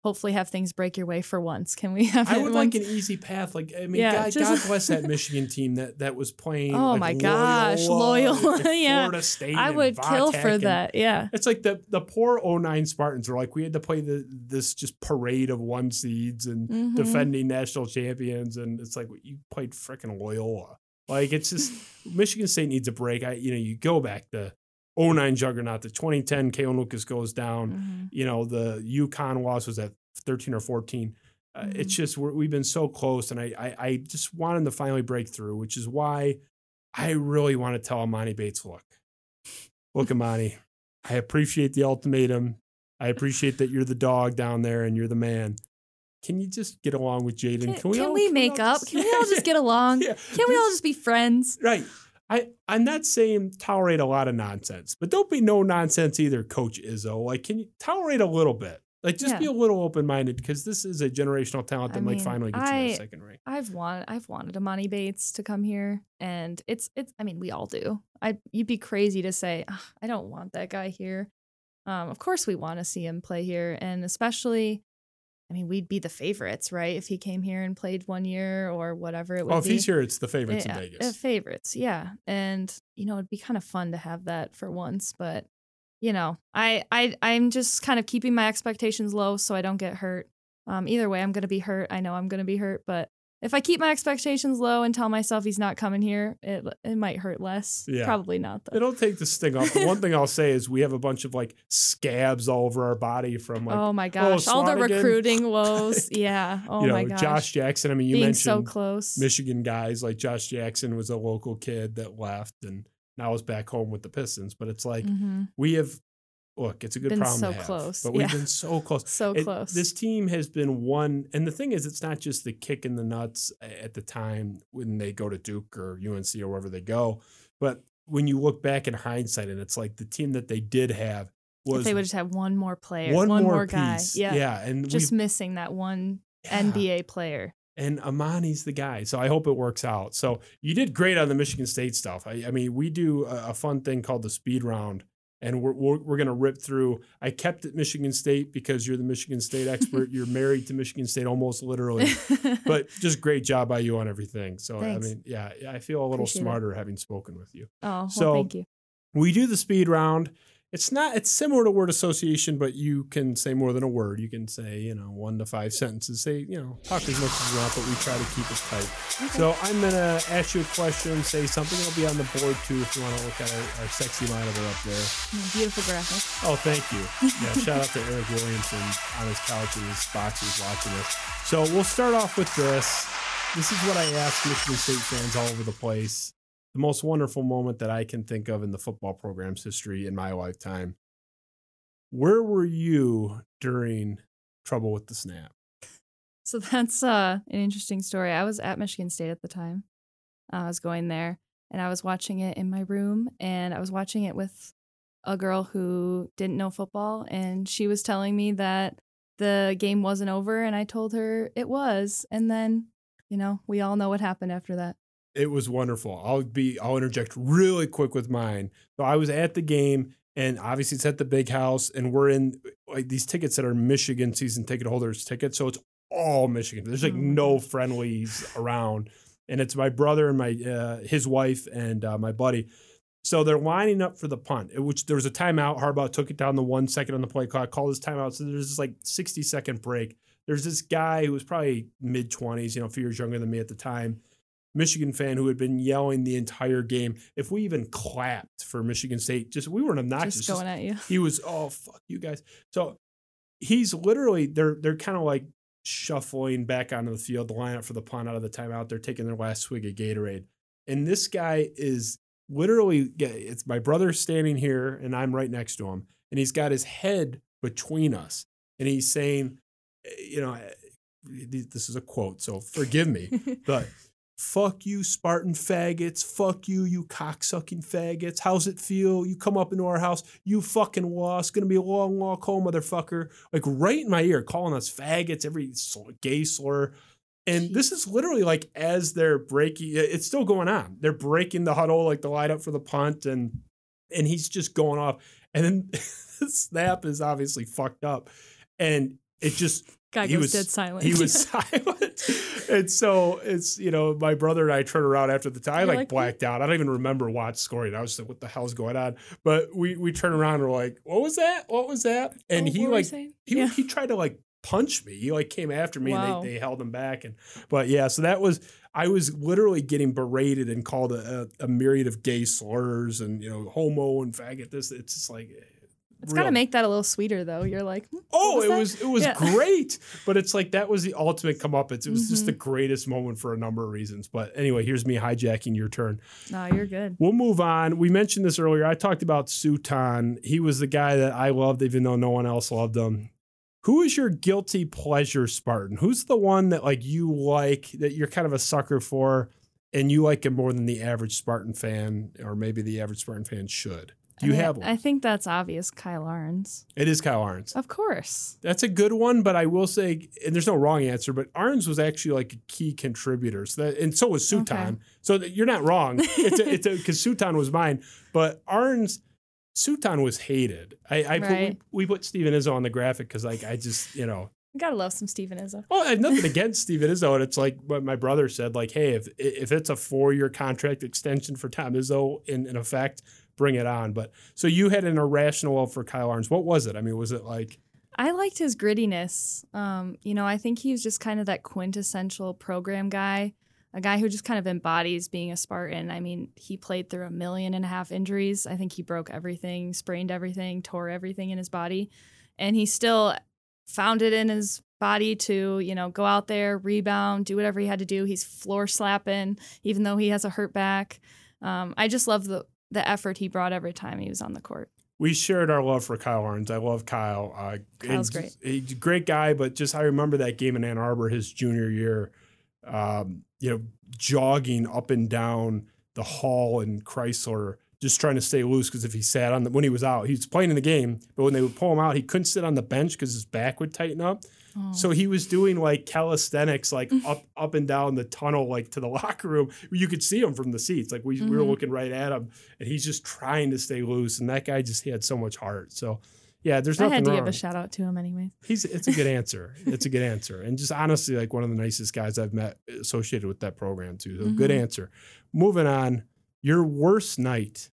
hopefully have things break your way for once. Can we have? I would once? like an easy path. Like I mean, Yeah, God, just- God bless that Michigan team that that was playing. Oh like, my gosh, Loyola, and yeah. Florida State. I would kill for and- that. Yeah. It's like the the poor 09 Spartans were like we had to play the this just parade of one seeds and Mhm. defending national champions, and it's like you played freaking Loyola. Like it's just Michigan State needs a break. I you know you go back the 09 juggernaut, the 2010 Kalin Lucas goes down. Mhm. You know the UConn loss was at 13 or 14. Uh, It's Mhm. just we're, we've been so close, and I, I I just want him to finally break through, which is why I really want to tell Emoni Bates, look, look, Emoni, I appreciate the ultimatum. I appreciate that you're the dog down there and you're the man. Can you just get along with Jaden? Can, Can, we, can all, we can make all up? just- Can we all just get along? Yeah. Can we all just be friends? right? I I'm not saying tolerate a lot of nonsense, but don't be no nonsense either, Coach Izzo. Like, can you tolerate a little bit? Like, just be a little open minded because this is a generational talent I that might mean, finally get you in the second ring. I've wanted I've wanted Emoni Bates to come here, and it's it's. I mean, we all do. I you'd be crazy to say "Ugh, I don't want that guy here. Um, of course we want to see him play here, and especially, I mean, we'd be the favorites, right? If he came here and played one year or whatever it would Oh, if be. he's here, it's the favorites Yeah, in uh, Vegas. favorites, yeah. And you know, it'd be kind of fun to have that for once, but you know, I I I'm just kind of keeping my expectations low so I don't get hurt. Um, either way, I'm gonna be hurt. I know I'm gonna be hurt, but if I keep my expectations low and tell myself he's not coming here, it it might hurt less. Yeah. Probably not though. It'll take the sting off. The one thing I'll say is we have a bunch of like scabs all over our body from like oh my gosh, all the recruiting woes. yeah. Oh you know my gosh. Josh Jackson. I mean, you Being mentioned so close. Michigan guys like Josh Jackson was a local kid that left and now is back home with the Pistons. But it's like hmm we have look, it's a good Been problem so to have, close, but we've yeah. been so close. So It- close. This team has been one, and the thing is, it's not just the kick in the nuts at the time when they go to Duke or UNC or wherever they go, but when you look back in hindsight, and it's like the team that they did have was if they would just have one more player, one, one, more, more, guy. Yeah. yeah, and Just missing that one yeah. NBA player. and Emoni's the guy. So I hope it works out. So you did great on the Michigan State stuff. I, I mean, we do a, a fun thing called the speed round, and we're we're, we're going to rip through. I kept it Michigan State because you're the Michigan State expert. you're married to Michigan State almost literally. But just great job by you on everything. So Thanks. I mean, yeah, I feel a little Appreciate it. smarter having spoken with you. oh, well, so- thank you. We do the speed round. It's not. It's similar to word association, but you can say more than a word. You can say, you know, one to five sentences. Say, you know, talk as much as you want, but we try to keep it tight. So I'm gonna ask you a question, say something. It'll be on the board too if you want to look at our, our sexy monitor up there. Mm, Beautiful graphic. Oh, thank you. Yeah, shout out to Eric Williamson on his couch in his boxes watching this. So we'll start off with this. This is what I ask Michigan State fans all over the place. The most wonderful moment that I can think of in the football program's history in my lifetime. Where were you during trouble with the snap? So that's uh, an interesting story. I was at Michigan State at the time. I was going there and I was watching it in my room and I was watching it with a girl who didn't know football and she was telling me that the game wasn't over and I told her it was and then you know we all know what happened after that it was wonderful I'll be I'll interject really quick with mine so I was at the game and obviously it's at the big house and we're in like these tickets that are Michigan season ticket holders tickets so it's all Michigan there's like Oh no friendlies around and it's my brother and my uh, his wife and uh, my buddy so they're lining up for the punt, which there was a timeout. Harbaugh took it down the one second on the play clock, called his timeout. So there's this like 60 second break. There's this guy who was probably mid 20s, you know, a few years younger than me at the time, Michigan fan who had been yelling the entire game. If we even clapped for Michigan State, just we weren't obnoxious. just just- going at you. he was oh fuck you guys. So he's literally they're they're kind of like shuffling back onto the field the lineup for the punt out of the timeout. They're taking their last swig of gatorade. And this guy is literally it's my brother standing here and i'm right next to him. And he's got his head between us. And he's saying eh, you know eh, this is a quote so forgive me. But fuck you, Spartan faggots. Fuck you, you cocksucking faggots. How's it feel? You come up into our house. You fucking lost. Gonna be a long walk home, motherfucker. Like right in my ear, calling us faggots, every gay slur. And this is literally like as they're breaking, it's still going on. They're breaking the huddle, like the light up for the punt, and and he's just going off. And then the snap is obviously fucked up, and it just guy he goes was- dead silent he was silent. And so it's, you know, my brother and I turn around after the time. I like, like, blacked out. I don't even remember Watch scoring. I was like, what the hell's going on? But we we turn around and we're like, what was that? What was that? And Oh, he what were you like he yeah. he tried to like punch me. He like came after me Wow. and they, they held him back. And but yeah, so that was I was literally getting berated and called a, a, a myriad of gay slurs and you know, homo and faggot. This it's just like eh. It's real gotta make that a little sweeter though you're like hmm, Oh, was it was it was Yeah. great, but it's like that was the ultimate comeuppance. It was just Mhm. the greatest moment for a number of reasons. But anyway, here's me hijacking your turn. no you're good We'll move on. We mentioned this earlier. I talked about Suton. He was the guy that I loved, even though no one else loved him. Who is your guilty pleasure Spartan? Who's the one that like you like that you're kind of a sucker for, and you like him more than the average Spartan fan, or maybe the average Spartan fan should? Do you I mean, have one? I think that's obvious Kyle Ahrens it is Kyle Ahrens. of course That's a good one, but I will say, and there's no wrong answer, but Ahrens was actually like a key contributor. So that, and so was Suton. Okay. So you're not wrong. It's a, it's because Suton was mine, but Ahrens, Suton was hated. I, I put, we, we put Steven Izzo on the graphic because like I just you know. you gotta love some Steven Izzo Well, I have nothing against Steven Izzo, and it's like what my brother said. Like, hey, if if it's a four year contract extension for Tom Izzo in, in effect, bring it on. But so you had an irrational love for Kyle Ahrens. What was it? I mean, was it like? I liked his grittiness. Um, you know, I think he was just kind of that quintessential program guy, a guy who just kind of embodies being a Spartan. I mean, he played through a million and a half injuries. I think he broke everything, sprained everything, tore everything in his body, and he still found it in his body to, you know, go out there, rebound, do whatever he had to do. He's floor slapping, even though he has a hurt back. Um, I just love the the effort he brought every time he was on the court. we shared our love for Kyle Ahrens. I love Kyle. Uh, Kyle's and He's a great guy, but just I remember that game in Ann Arbor his junior year. Um, you know, jogging up and down the hall in Chrysler, just trying to stay loose because if he sat on the when he was out, he was playing in the game, but when they would pull him out, he couldn't sit on the bench because his back would tighten up. Oh. So he was doing like calisthenics, like up up and down the tunnel, like to the locker room. You could see him from the seats. Like we, we were Mhm. looking right at him, and he's just trying to stay loose. And that guy just he had so much heart. So yeah, there's no I nothing had to wrong. give a shout out to him anyways. He's it's a good answer. It's a good answer, and just honestly, like one of the nicest guys I've met associated with that program too. So good Mhm. answer. Moving on, your worst night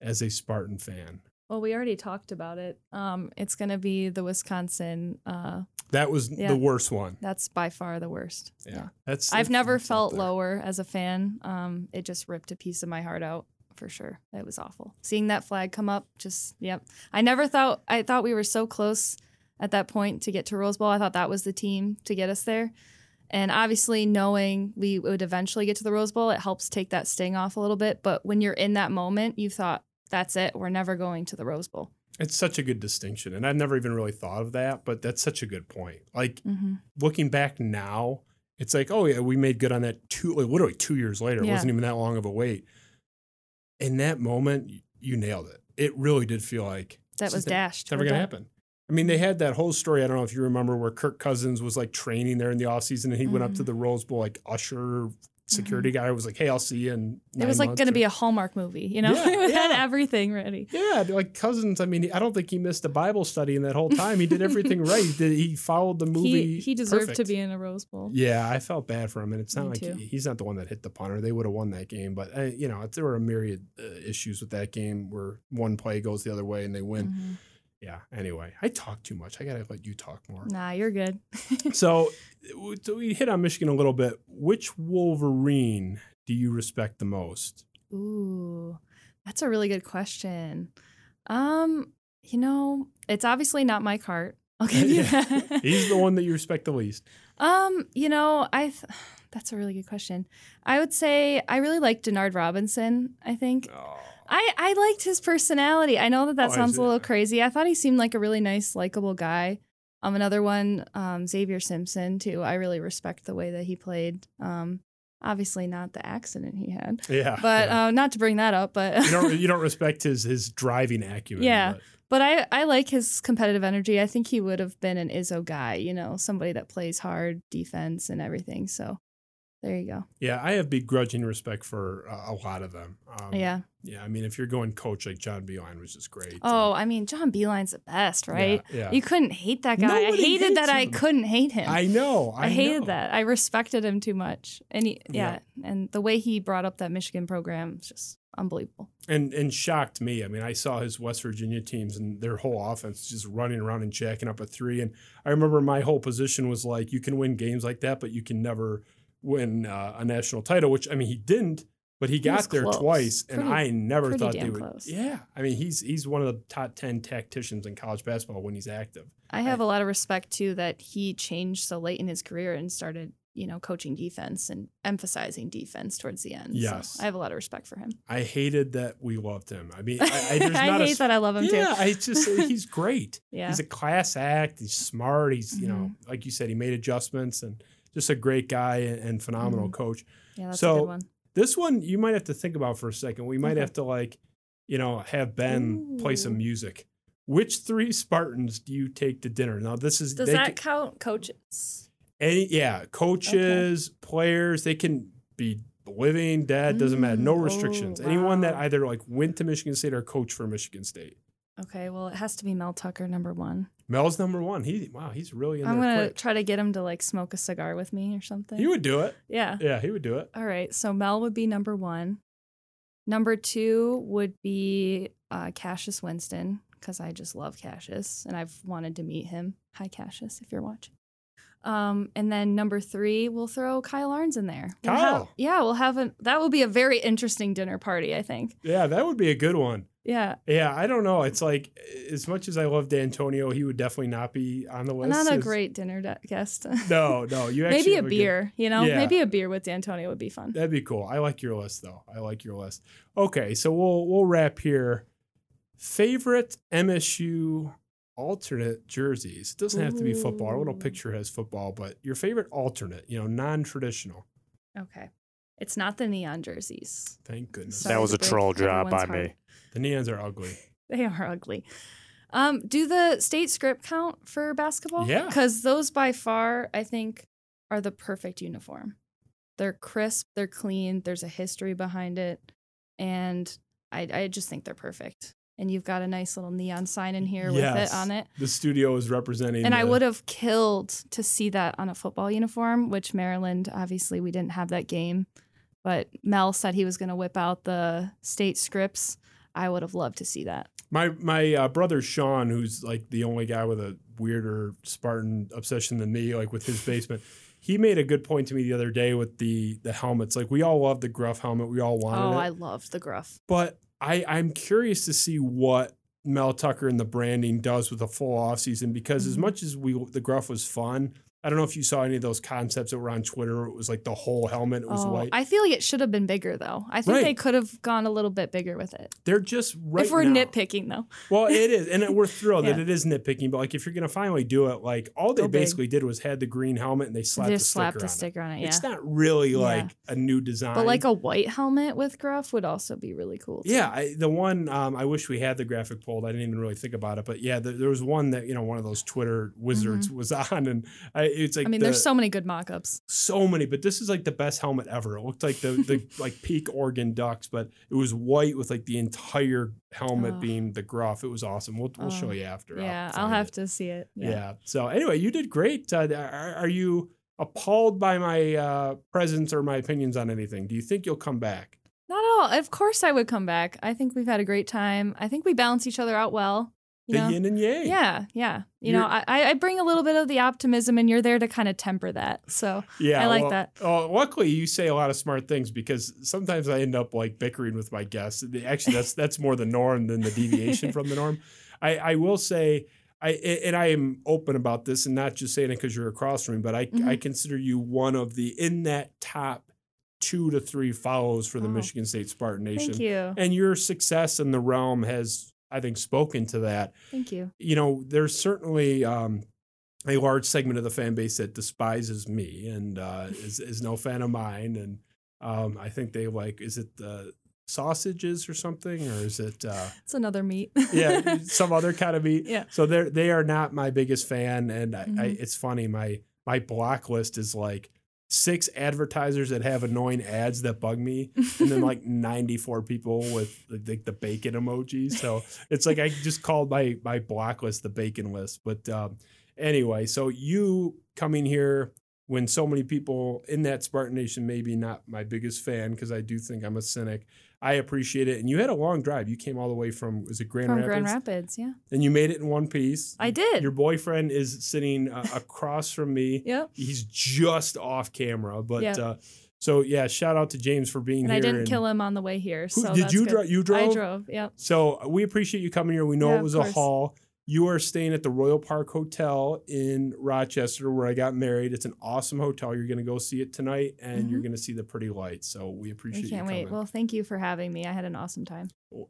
as a Spartan fan. Well, we already talked about it. Um, it's gonna be the Wisconsin. Uh, That was Yeah. the worst one. that's by far the worst. Yeah, that's. I've that's- never felt lower as a fan. Um, it just ripped a piece of my heart out for sure. It was awful. Seeing that flag come up, just yep. I never thought I thought we were so close at that point to get to Rose Bowl. I thought that was the team to get us there. And obviously, knowing we would eventually get to the Rose Bowl, it helps take that sting off a little bit. But when you're in that moment, you thought, that's it. We're never going to the Rose Bowl. It's such a good distinction. And I've never even really thought of that, but that's such a good point. Like Mm-hmm. looking back now, it's like, oh yeah, we made good on that two like literally two years later. It wasn't even that long of a wait. In that moment, you nailed it. It really did feel like That was dashed. It's never gonna happen. I mean, they had that whole story. I don't know if you remember where Kirk Cousins was like training there in the offseason and he went up to Mhm. the Rose Bowl, like usher security guy was like, Hey, I'll see you in It was like going to be a Hallmark movie, you know? Yeah, it had yeah. everything ready. Yeah, like Cousins. I mean, I don't think he missed a Bible study in that whole time. He did everything right. He, followed the movie. He, he deserved to be in a Rose Bowl. Yeah, I felt bad for him, and it's not Me like he, he's not the one that hit the punter. They would have won that game, but uh, you know, there were a myriad uh, issues with that game where one play goes the other way and they win. Mhm. Yeah. Anyway, I talk too much. I gotta let you talk more. Nah, you're good. So, so we hit on Michigan a little bit. Which Wolverine do you respect the most? Ooh, that's a really good question. Um, you know, it's obviously not Mike Hart. I'll give you that. He's the one that you respect the least. Um, you know, I th- that's a really good question. I would say I really like Denard Robinson. I think Oh, I I liked his personality. I know that that Oh, sounds a little crazy. I thought he seemed like a really nice, likable guy. Um, another one, um, Xavier Simpson too. I really respect the way that he played. Um, obviously not the accident he had, yeah. but yeah. uh, not to bring that up, but you don't you don't respect his his driving acumen. Yeah. but- But I, I like his competitive energy. I think he would have been an Izzo guy, you know, somebody that plays hard defense and everything. So there you go. yeah. I have begrudging respect for uh, a lot of them. Um, yeah. yeah. I mean, if you're going coach like John Beilein which is great. Oh, I mean, John Beilein's the best, right? Yeah. yeah. You couldn't hate that guy. Nobody I hated that hates I couldn't hate him. I know. I, I hated know. that. I respected him too much. And he, Yeah. yeah, and the way he brought up that Michigan program is just unbelievable. and and shocked me. I mean, I saw his West Virginia teams and their whole offense just running around and jacking up a three. And I remember my whole position was like, you can win games like that, but you can never win uh, a national title. Which I mean, he didn't, but he, He got there close. twice, and I never thought they would. close. Yeah, I mean, he's he's one of the top ten tacticians in college basketball when he's active. I have a lot of respect too that he changed so late in his career and started, you know, coaching defense and emphasizing defense towards the end. So Yes. I have a lot of respect for him. I hated that we loved him. I mean, I, I, there's not hate a, that I love him yeah, too. Yeah, I just he's great. Yeah. He's a class act. He's smart. He's you know, Mm-hmm. like you said, he made adjustments and just a great guy and, phenomenal Mhm. coach. yeah, that's a so- good one. This one you might have to think about for a second. We might Okay. have to like, you know, have Ben play some music. Which three Spartans do you take to dinner? Now this is Does that can- count coaches? any yeah coaches, players. They can be living, dead. Doesn't matter. No Mm, restrictions. oh, Anyone that either like went to Michigan State or coached for Michigan State. Okay, well, it has to be Mel Tucker number one. Mel's number one. He wow, he's really in I'm gonna quick. try to get him to like smoke a cigar with me or something. He would do it. yeah. Yeah, he would do it. All right. So Mel would be number one. Number two would be uh, Cassius Winston because I just love Cassius and I've wanted to meet him. Hi, Cassius, if you're watching. Um, and then number three, we'll throw Kyle Ahrens in there. We'll have- Kyle. yeah, we'll have a that will be a very interesting dinner party. I think. Yeah, that would be a good one. Yeah, Yeah, I don't know. It's like as much as I love Dantonio, he would definitely not be on the list. not a It's- great dinner de- guest. No, no. You actually Maybe a have good- beer. You know, Yeah. maybe a beer with Dantonio would be fun. That'd be cool. I like your list though. I like your list. Okay, so we'll we'll wrap here. Favorite MSU alternate jerseys. It doesn't have to be football. Our little Ooh. picture has football, but your favorite alternate, you know, non-traditional. Okay, it's not the neon jerseys. Thank goodness. Sorry That was a break troll job by everyone's me. The neons are ugly. They are ugly. Um, do the state script count for basketball? Yeah. Because those by far, I think, are the perfect uniform. They're crisp, they're clean, there's a history behind it. And I, I just think they're perfect. And you've got a nice little neon sign in here with it on it. The studio is representing. And I would have killed to see that on a football uniform, which Maryland, obviously, we didn't have that game. But Mel said he was going to whip out the state scripts. I would have loved to see that. My my uh, brother Sean, who's like the only guy with a weirder Spartan obsession than me, like with his basement. He made a good point to me the other day with the the helmets. Like we all love the Gruff helmet, we all wanted Oh, it, I loved the gruff. but I I'm curious to see what Mel Tucker and the branding does with a full off season because as Mhm. much as we the Gruff was fun, I don't know if you saw any of those concepts that were on Twitter. It was like the whole helmet it was Oh, white. I feel like it should have been bigger though. I think Right. they could have gone a little bit bigger with it. They're just right if we're now- nitpicking though. Well, it is, and we're thrilled that it is nitpicking. But like, if you're gonna finally do it, like all they Go big. basically did was had the green helmet and they slapped Just the slap sticker the on sticker on it. it. Yeah. It's not really Yeah. like a new design, but like a white helmet with gruff would also be really cool. too. Yeah, I, the one um, I wish we had the graphic pulled. I didn't even really think about it, but yeah, there, there was one that you know one of those Twitter wizards was on, and I, it's like. I mean, the- there's so many good mock-ups. so many, but this is like the best helmet ever. It looked like the the like peak Oregon Ducks, but it was white with like the entire helmet Oh. being the gruff. It was awesome. We'll we'll show you after. Yeah, I'll find have it. to see it. Yeah. Yeah. So anyway, you did great. Uh, are, are you appalled by my uh, presence or my opinions on anything? Do you think you'll come back? Not at all. Of course, I would come back. I think we've had a great time. I think we balance each other out well. You the know? yin and yang. Yeah, yeah. You You're- know, I, I bring a little bit of the optimism, and you're there to kind of temper that. So Yeah, I like well, that. Oh, luckily you say a lot of smart things because sometimes I end up like bickering with my guests. Actually, that's that's more the norm than the deviation from the norm. I, I will say, I and I am open about this, and not just saying it because you're across from me, but I I Mhm. consider you one of the in that top two to three follows for the Oh. Michigan State Spartan Nation, thank you, and your success in the realm has, I think, spoken to that thank you. you know, there's certainly um, a large segment of the fan base that despises me and uh, is is no fan of mine, and um, I think they like is it the sausages or something, or is it uh, It's another meat. yeah some other kind of meat? Yeah. So they're they are not my biggest fan, and I, I, Mhm. it's funny my my block list is like six advertisers that have annoying ads that bug me and then like 94 people with the, the bacon emoji. So it's like i just called my my block list the bacon list. But um anyway so you coming here when so many people in that spartan nation maybe not my biggest fan because i do think i'm a cynic i appreciate it and you had a long drive you came all the way from was it grand From rapids Grand Rapids, yeah. and you made it in one piece I did. your boyfriend is sitting uh, across from me Yep. he's just off camera but Yeah. uh so yeah shout out to james for being And here I didn't kill him on the way here. Who- So did you drive you drove I drove. Yep. so we appreciate you coming here we know Yeah, it was a haul you are staying at the royal park hotel in rochester where i got married it's an awesome hotel you're going to go see it tonight and you're Mhm. going to see the pretty lights so we appreciate I can't you wait. coming Well, thank you for having me. I had an awesome time.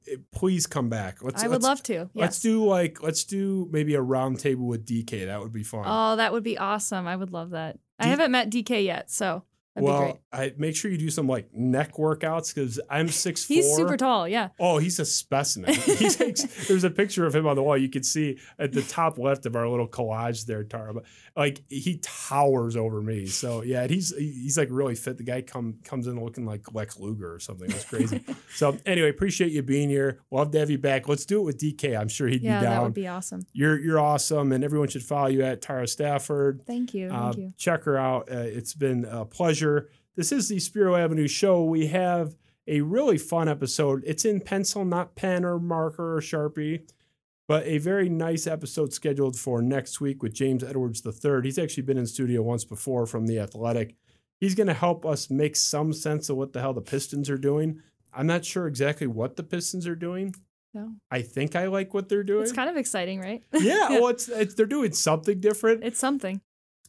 Eh, please come back let's I would love to. Yes. let's do like let's do maybe a round table with dk that would be fun Oh, that would be awesome. I would love that. I haven't met DK yet, so that'd well. I make sure you do some like neck workouts because I'm six He's four. super tall. Yeah. Oh, he's a specimen. He's like, there's a picture of him on the wall. You can see at the top left of our little collage there, Tara. But like he towers over me. So yeah, he's he's like really fit. The guy come comes in looking like Lex Luger or something. It's crazy. so anyway, appreciate you being here. Love to have you back. Let's do it with DK. I'm sure he'd Yeah, be down. that would be awesome. you're you're awesome, and everyone should follow you at Tara Stafford. Thank you. Uh, Thank you. Check her out. Uh, it's been a pleasure. This is the Spiro Avenue show. We have a really fun episode. It's in pencil, not pen or marker or Sharpie, but a very nice episode scheduled for next week with James Edwards III. He's actually been in studio once before from The Athletic. He's going to help us make some sense of what the hell the Pistons are doing. I'm not sure exactly what the Pistons are doing. No. I think I like what they're doing. It's kind of exciting, right? yeah, well, it's, it's they're doing something different. It's something.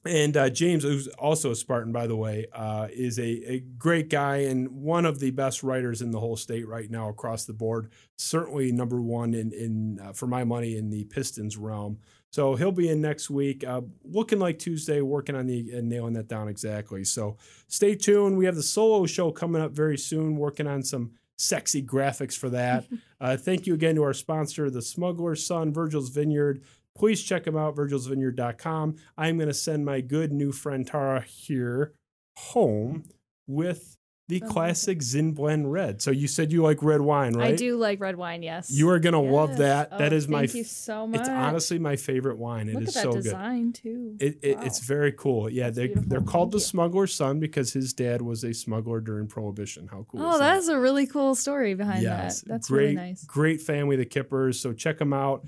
And uh, James, who's also a Spartan, by the way, uh, is a, a great guy and one of the best writers in the whole state right now across the board. Certainly number one in, in uh, for my money in the Pistons realm. So he'll be in next week, uh, looking like Tuesday, working on the and nailing that down exactly. So stay tuned. We have the solo show coming up very soon, working on some sexy graphics for that. uh, thank you again to our sponsor, the Smuggler's Son, Virgil's Vineyard. Please check them out, virgilsvineyard.com. I'm going to send my good new friend Tara here home mm-hmm. with the Oh, classic Zin Blend Red. So you said you like red wine, right? I do like red wine. Yes. You are going to love that. Oh, that is my Thank you so much. it's honestly my favorite wine. It Look is at that so good. design too. It, it, Wow. It's very cool. Yeah, they, beautiful. they're called Thank the you. Smuggler's Son because his dad was a smuggler during Prohibition. How cool Oh, is that? that's a really cool story behind yes, that. That's great, really nice. Great family, the Kippers. So check them out.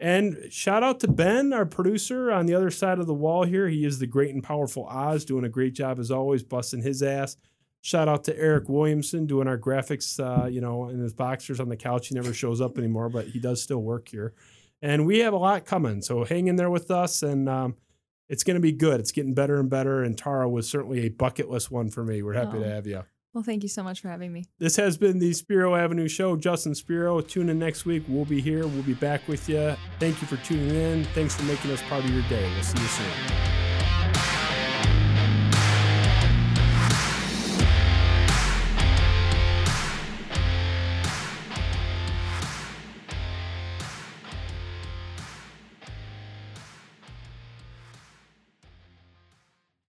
And shout out to Ben, our producer on the other side of the wall here. He is the great and powerful Oz, doing a great job as always, busting his ass. Shout out to Eric Williamson doing our graphics, uh, you know, in his boxers on the couch. He never shows up anymore, but he does still work here. And we have a lot coming. So hang in there with us. And um, it's going to be good. It's getting better and better. And Tara was certainly a bucket list one for me. We're happy Oh. to have you. Well, thank you so much for having me. This has been the Spiro Avenue Show. Justin Spiro, tune in next week. We'll be here. We'll be back with you. Thank you for tuning in. Thanks for making us part of your day. We'll see you soon.